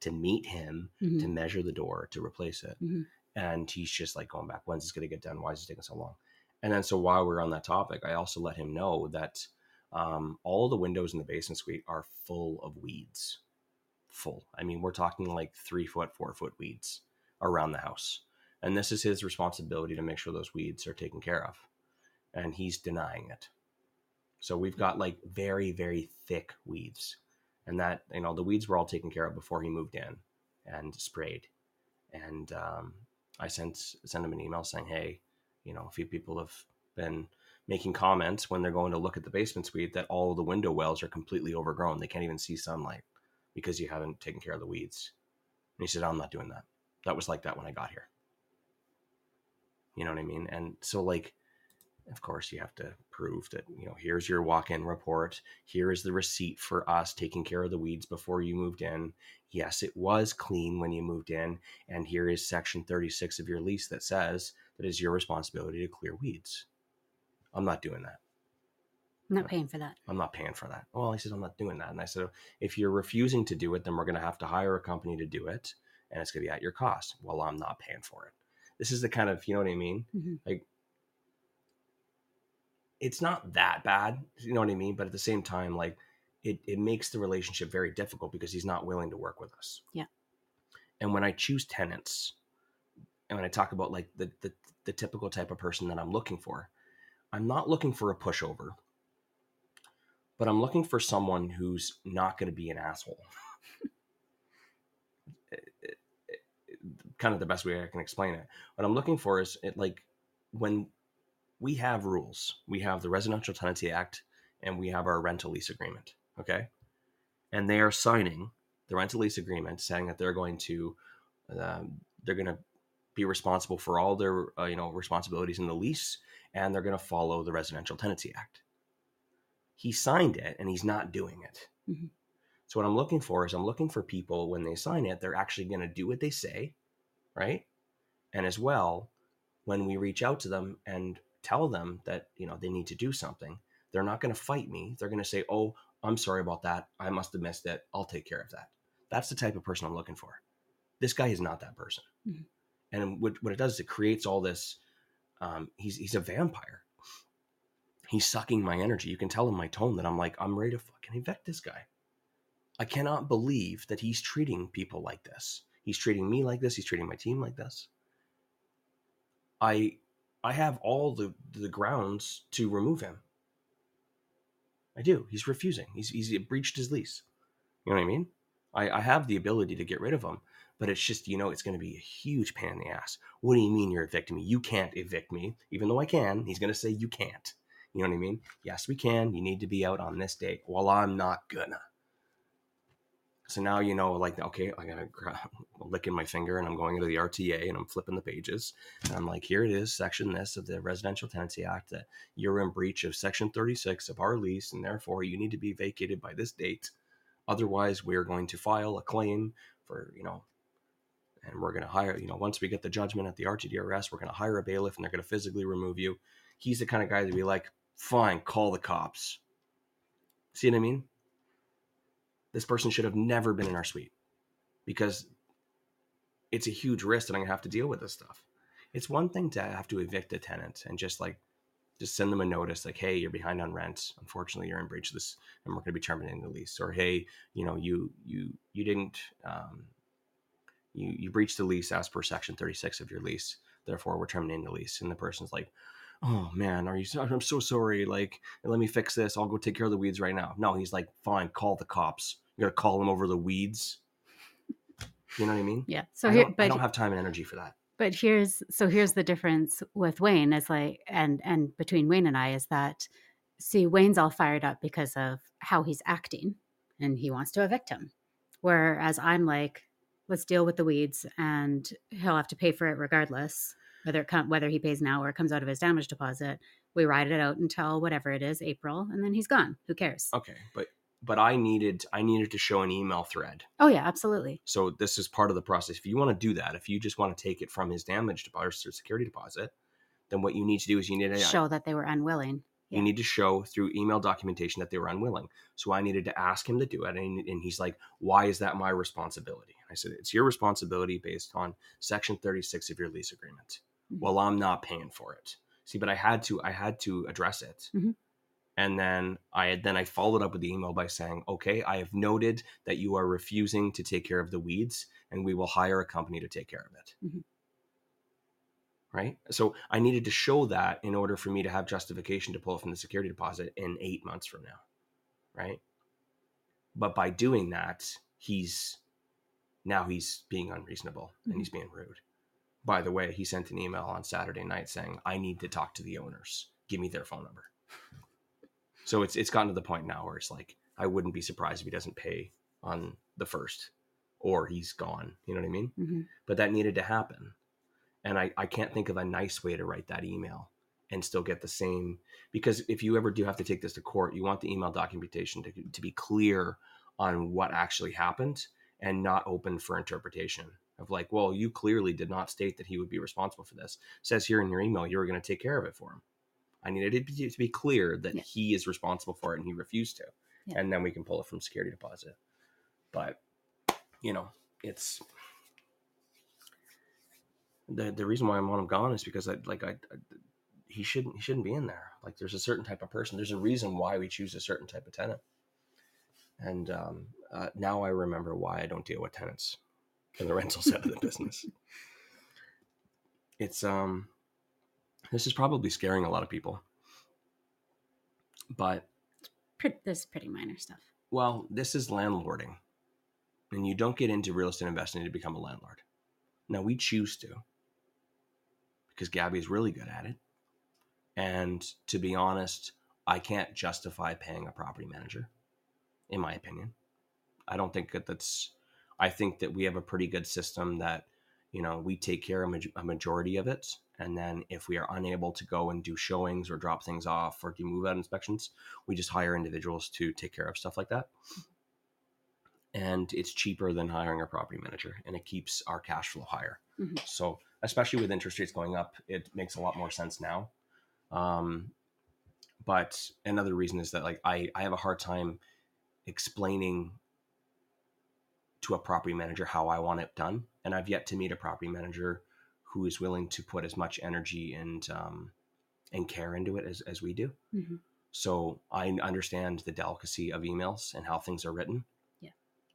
S2: to meet him
S1: Mhm.
S2: to measure the door to replace it.
S1: Mhm.
S2: And he's just like going back, when's this going to get done? Why is it taking so long? And then, so while we're on that topic, I also let him know that um, all the windows in the basement suite are full of weeds. Full. I mean, we're talking like three foot, four foot weeds around the house. And this is his responsibility to make sure those weeds are taken care of. And he's denying it. So we've got like very, very thick weeds. And that, you know, the weeds were all taken care of before he moved in and sprayed. And um, I sent sent him an email saying, "Hey, you know, a few people have been making comments when they're going to look at the basement suite that all the window wells are completely overgrown. They can't even see sunlight because you haven't taken care of the weeds." And he said, "I'm not doing that. That was like that when I got here." You know what I mean? And so, like, of course, you have to prove that, you know, here's your walk in report. Here is the receipt for us taking care of the weeds before you moved in. Yes, it was clean when you moved in. And here is section 36 of your lease that says that it is your responsibility to clear weeds. I'm not doing that.
S1: I'm not paying for that.
S2: I'm not paying for that. Well, he says, I'm not doing that. And I said, if you're refusing to do it, then we're going to have to hire a company to do it. And it's going to be at your cost. Well, I'm not paying for it. This is the kind of, you know what I mean?
S1: Mhm.
S2: Like, it's not that bad, you know what I mean? But at the same time, like, it, it makes the relationship very difficult because he's not willing to work with us.
S1: Yeah.
S2: And when I choose tenants, and when I talk about like the, the, the typical type of person that I'm looking for, I'm not looking for a pushover, but I'm looking for someone who's not going to be an asshole. <laughs> Eh, eh, eh, kind of the best way I can explain it. What I'm looking for is it like when we have rules, we have the Residential Tenancy Act and we have our rental lease agreement. Okay. And they are signing the rental lease agreement saying that they're going to, um, they're going to be responsible for all their, uh, you know, responsibilities in the lease and they're going to follow the Residential Tenancy Act. He signed it and he's not doing it.
S1: Mhm.
S2: So what I'm looking for is I'm looking for people when they sign it, they're actually going to do what they say, right? And as well, when we reach out to them and tell them that you know they need to do something, they're not going to fight me. They're going to say, "Oh, I'm sorry about that. I must have missed it. I'll take care of that." That's the type of person I'm looking for. This guy is not that person.
S1: Mhm.
S2: And what, what it does is it creates all this. Um, he's he's a vampire. He's sucking my energy. You can tell in my tone that I'm like I'm ready to fucking evict this guy. I cannot believe that he's treating people like this. He's treating me like this. He's treating my team like this. I I have all the the grounds to remove him. I do. He's refusing. He's he's breached his lease. You know what I mean? I, I have the ability to get rid of him, but it's just you know it's going to be a huge pain in the ass. What do you mean you're evicting me? You can't evict me, even though I can. He's going to say you can't. You know what I mean? Yes, we can. You need to be out on this date. Well, I'm not gonna. So now you know, like, okay, I gotta <laughs> licking my finger and I'm going into the RTA and I'm flipping the pages. And I'm like, here it is, section this of the Residential Tenancy Act that you're in breach of section 36 of our lease, and therefore you need to be vacated by this date. Otherwise, we're going to file a claim for, you know, and we're going to hire, you know, once we get the judgment at the RTDRS, we're going to hire a bailiff and they're going to physically remove you. He's the kind of guy to be like, fine, call the cops. See what I mean? This person should have never been in our suite because it's a huge risk that I'm going to have to deal with this stuff. It's one thing to have to evict a tenant and just like just send them a notice like, hey, you're behind on rent. Unfortunately, you're in breach of this, and we're going to be terminating the lease. Or hey, you know, you you you didn't um, you you breached the lease as per section 36 of your lease. Therefore, we're terminating the lease. And the person's like, oh man, are you? I'm so sorry. Like, let me fix this. I'll go take care of the weeds right now. No, he's like, fine, call the cops. You got to call them over the weeds. You know what I mean?
S1: Yeah. So
S2: I
S1: here,
S2: don't,
S1: but
S2: I don't have time and energy for that.
S1: but here's so here's the difference with Wayne is like and and between Wayne and I is that see Wayne's all fired up because of how he's acting and he wants to evict him. Whereas I'm like, let's deal with the weeds and he'll have to pay for it regardless, whether it come whether he pays now or it comes out of his damage deposit. We ride it out until whatever it is, April, and then he's gone. Who cares?
S2: Okay, but but I needed I needed to show an email thread.
S1: Oh yeah, absolutely.
S2: So this is part of the process. If you want to do that, if you just want to take it from his damage deposit or security deposit, then what you need to do is you need to
S1: Show that they were unwilling.
S2: you need to show through email documentation that they were unwilling. So I needed to ask him to do it, and, and he's like, "Why is that my responsibility?" I said, "It's your responsibility based on Section 36 of your lease agreement."
S1: Mhm.
S2: Well, I'm not paying for it. See, but I had to I had to address it.
S1: Mhm.
S2: And then I had then I followed up with the email by saying, "Okay, I have noted that you are refusing to take care of the weeds, and we will hire a company to take care of it."
S1: Mhm.
S2: Right. So I needed to show that in order for me to have justification to pull from the security deposit in eight months from now. Right. But by doing that, he's now he's being unreasonable and he's being rude. By the way, he sent an email on Saturday night saying, I need to talk to the owners. Give me their phone number. <laughs> So it's it's gotten to the point now where it's like I wouldn't be surprised if he doesn't pay on the first or he's gone. You know what I mean?
S1: hmm
S2: But that needed to happen. And I, I can't think of a nice way to write that email and still get the same because if you ever do have to take this to court, you want the email documentation to, to be clear on what actually happened and not open for interpretation of like, well, you clearly did not state that he would be responsible for this. It says here in your email you were going to take care of it for him. I needed it to be, to be clear that
S1: Yeah.
S2: he is responsible for it and he refused to.
S1: Yeah.
S2: And then we can pull it from security deposit. But, you know, it's the the reason why I want him gone is because I like I, I he shouldn't he shouldn't be in there. Like there's a certain type of person. There's a reason why we choose a certain type of tenant. And um, uh, now I remember why I don't deal with tenants in the <laughs> rental side of the business. It's um, this is probably scaring a lot of people, but
S1: Pretty, this is pretty minor stuff.
S2: well, this is landlording, and you don't get into real estate investing to become a landlord. Now we choose to because Gabby is really good at it. And to be honest, I can't justify paying a property manager, in my opinion. I don't think that that's, I think that we have a pretty good system that, you know, we take care of a majority of it. And then if we are unable to go and do showings or drop things off or do move out inspections, we just hire individuals to take care of stuff like that. And it's cheaper than hiring a property manager and it keeps our cash flow higher.
S1: Mhm.
S2: So, especially with interest rates going up, it makes a lot more sense now. Um, but another reason is that like I, I have a hard time explaining to a property manager how I want it done. And I've yet to meet a property manager who is willing to put as much energy and um, and care into it as, as we do.
S1: Mhm.
S2: So I understand the delicacy of emails and how things are written.
S1: Yeah.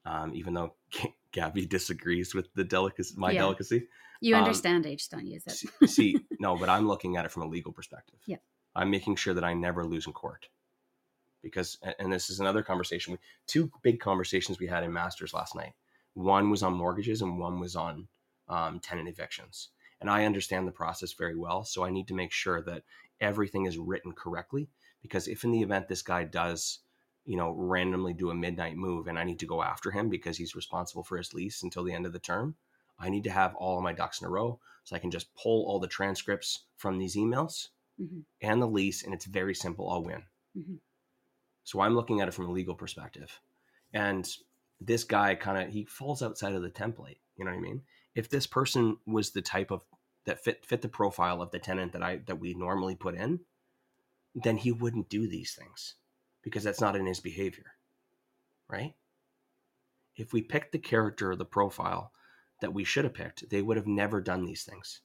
S2: Um, even though <laughs> Gabby disagrees with the delicacy, my
S1: Yeah.
S2: delicacy.
S1: You
S2: Um,
S1: understand age, don't use it.
S2: See, <laughs> see, no, but I'm looking at it from a legal perspective.
S1: Yeah.
S2: I'm making sure that I never lose in court. Because, and this is another conversation. We, two big conversations we had in Masters last night. One was on mortgages and one was on um, tenant evictions. And I understand the process very well. So I need to make sure that everything is written correctly. Because if in the event this guy does, you know, randomly do a midnight move and I need to go after him because he's responsible for his lease until the end of the term, I need to have all of my ducks in a row so I can just pull all the transcripts from these emails
S1: Mhm.
S2: and the lease, and it's very simple. I'll win.
S1: Mhm.
S2: So I'm looking at it from a legal perspective, and this guy kind of he falls outside of the template. You know what I mean? If this person was the type of that fit fit the profile of the tenant that I that we normally put in, then he wouldn't do these things because that's not in his behavior, right? If we picked the character or the profile that we should have picked, they would have never done these things.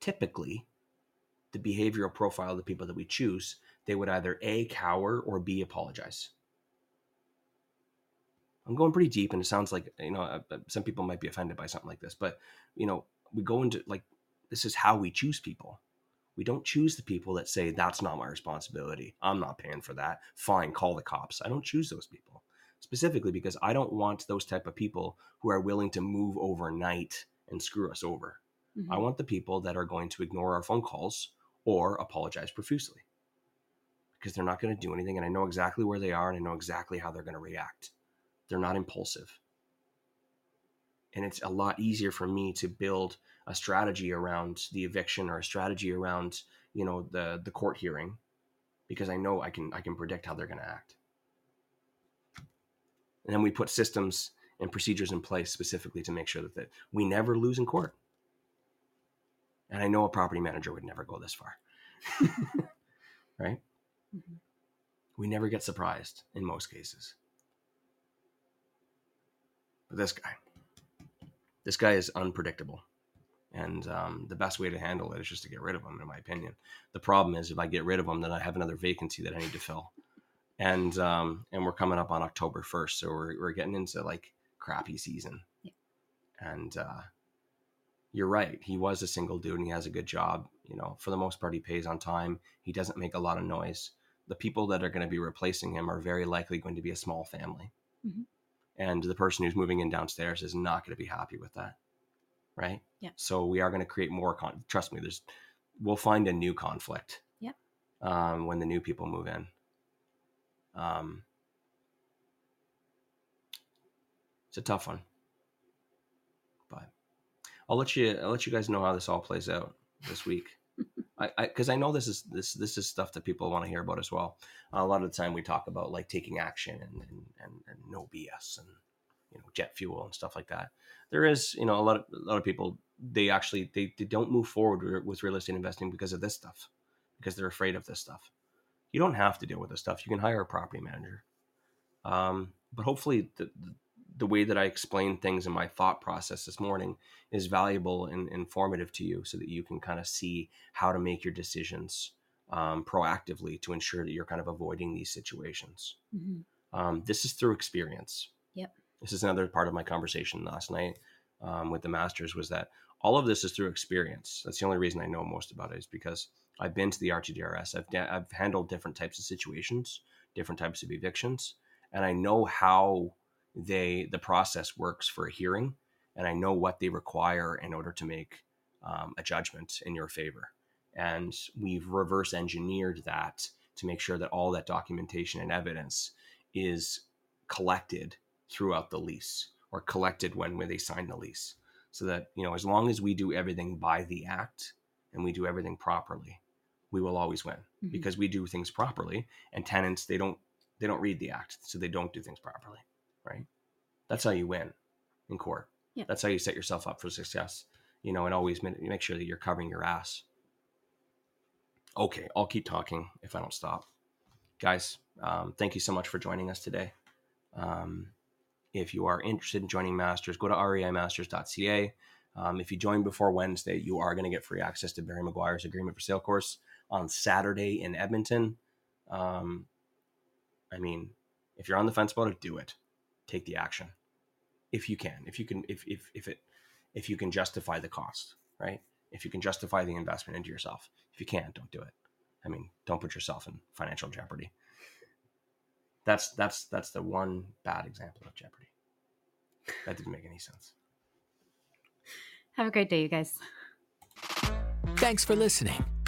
S2: Typically, the behavioral profile of the people that we choose, they would either A, cower or B, apologize. I'm going pretty deep, and it sounds like, you know, uh, uh, some people might be offended by something like this, but, you know, we go into like, this is how we choose people. We don't choose the people that say, that's not my responsibility. I'm not paying for that. Fine, call the cops. I don't choose those people specifically because I don't want those type of people who are willing to move overnight and screw us over.
S1: Mhm.
S2: I want the people that are going to ignore our phone calls or apologize profusely because they're not going to do anything. And I know exactly where they are and I know exactly how they're going to react. They're not impulsive. And it's a lot easier for me to build a strategy around the eviction or a strategy around, you know, the the court hearing because I know I can I can predict how they're going to act. And then we put systems and procedures in place specifically to make sure that, that we never lose in court. And I know a property manager would never go this far. <laughs> right?
S1: Mhm.
S2: We never get surprised in most cases. But this guy, this guy is unpredictable. And um, the best way to handle it is just to get rid of him, in my opinion. The problem is if I get rid of him, then I have another vacancy that I need to fill. And um, and we're coming up on October first, so we're we're getting into like crappy season.
S1: Yeah.
S2: And uh, you're right. He was a single dude and he has a good job. You know, for the most part, he pays on time. He doesn't make a lot of noise. The people that are going to be replacing him are very likely going to be a small family.
S1: Mhm.
S2: And the person who's moving in downstairs is not going to be happy with that. Right.
S1: Yeah.
S2: So we are going to create more con. Trust me, there's, we'll find a new conflict.
S1: Yeah.
S2: Um, when the new people move in. Um, it's a tough one, but I'll let you. I'll let you guys know how this all plays out this week. I because I, know this is this this is stuff that people want to hear about as well. a lot of the time we talk about like taking action and and, and, and no BS and you know jet fuel and stuff like that. There is you know a lot of a lot of people they actually they, they don't move forward with real estate investing because of this stuff because they're afraid of this stuff. You don't have to deal with this stuff. You can hire a property manager. Um, but hopefully the, the the way that I explained things in my thought process this morning is valuable and informative to you so that you can kind of see how to make your decisions um, proactively to ensure that you're kind of avoiding these situations.
S1: Mhm.
S2: Um, this is through experience.
S1: Yep.
S2: This is another part of my conversation last night um, with the masters was that all of this is through experience. That's the only reason I know most about it is because I've been to the RTDRS. I've, I've handled different types of situations, different types of evictions, and I know how they the process works for a hearing, and I know what they require in order to make um, a judgment in your favor. And we've reverse engineered that to make sure that all that documentation and evidence is collected throughout the lease or collected when, when they sign the lease. So that, you know, as long as we do everything by the act and we do everything properly, we will always win
S1: Mhm.
S2: because we do things properly and tenants they don't they don't read the act so they don't do things properly right? That's how you win in court.
S1: Yeah.
S2: that's how you set yourself up for success you know and always make sure that you're covering your ass. Okay i'll keep talking if i don't stop. Guys um, thank you so much for joining us today. Um, if you are interested in joining masters go to reimasters.ca um, if you join before wednesday you are going to get free access to barry mcguire's agreement for sale course on saturday in edmonton. Um, i mean if you're on the fence about it do it take the action if you can, if you can, if if if it if you can justify the cost, right? If you can justify the investment into yourself. If you can't, don't do it. I mean, don't put yourself in financial jeopardy. That's that's that's the one bad example of jeopardy. That didn't make any sense.
S1: Have a great day, you guys.
S6: Thanks for listening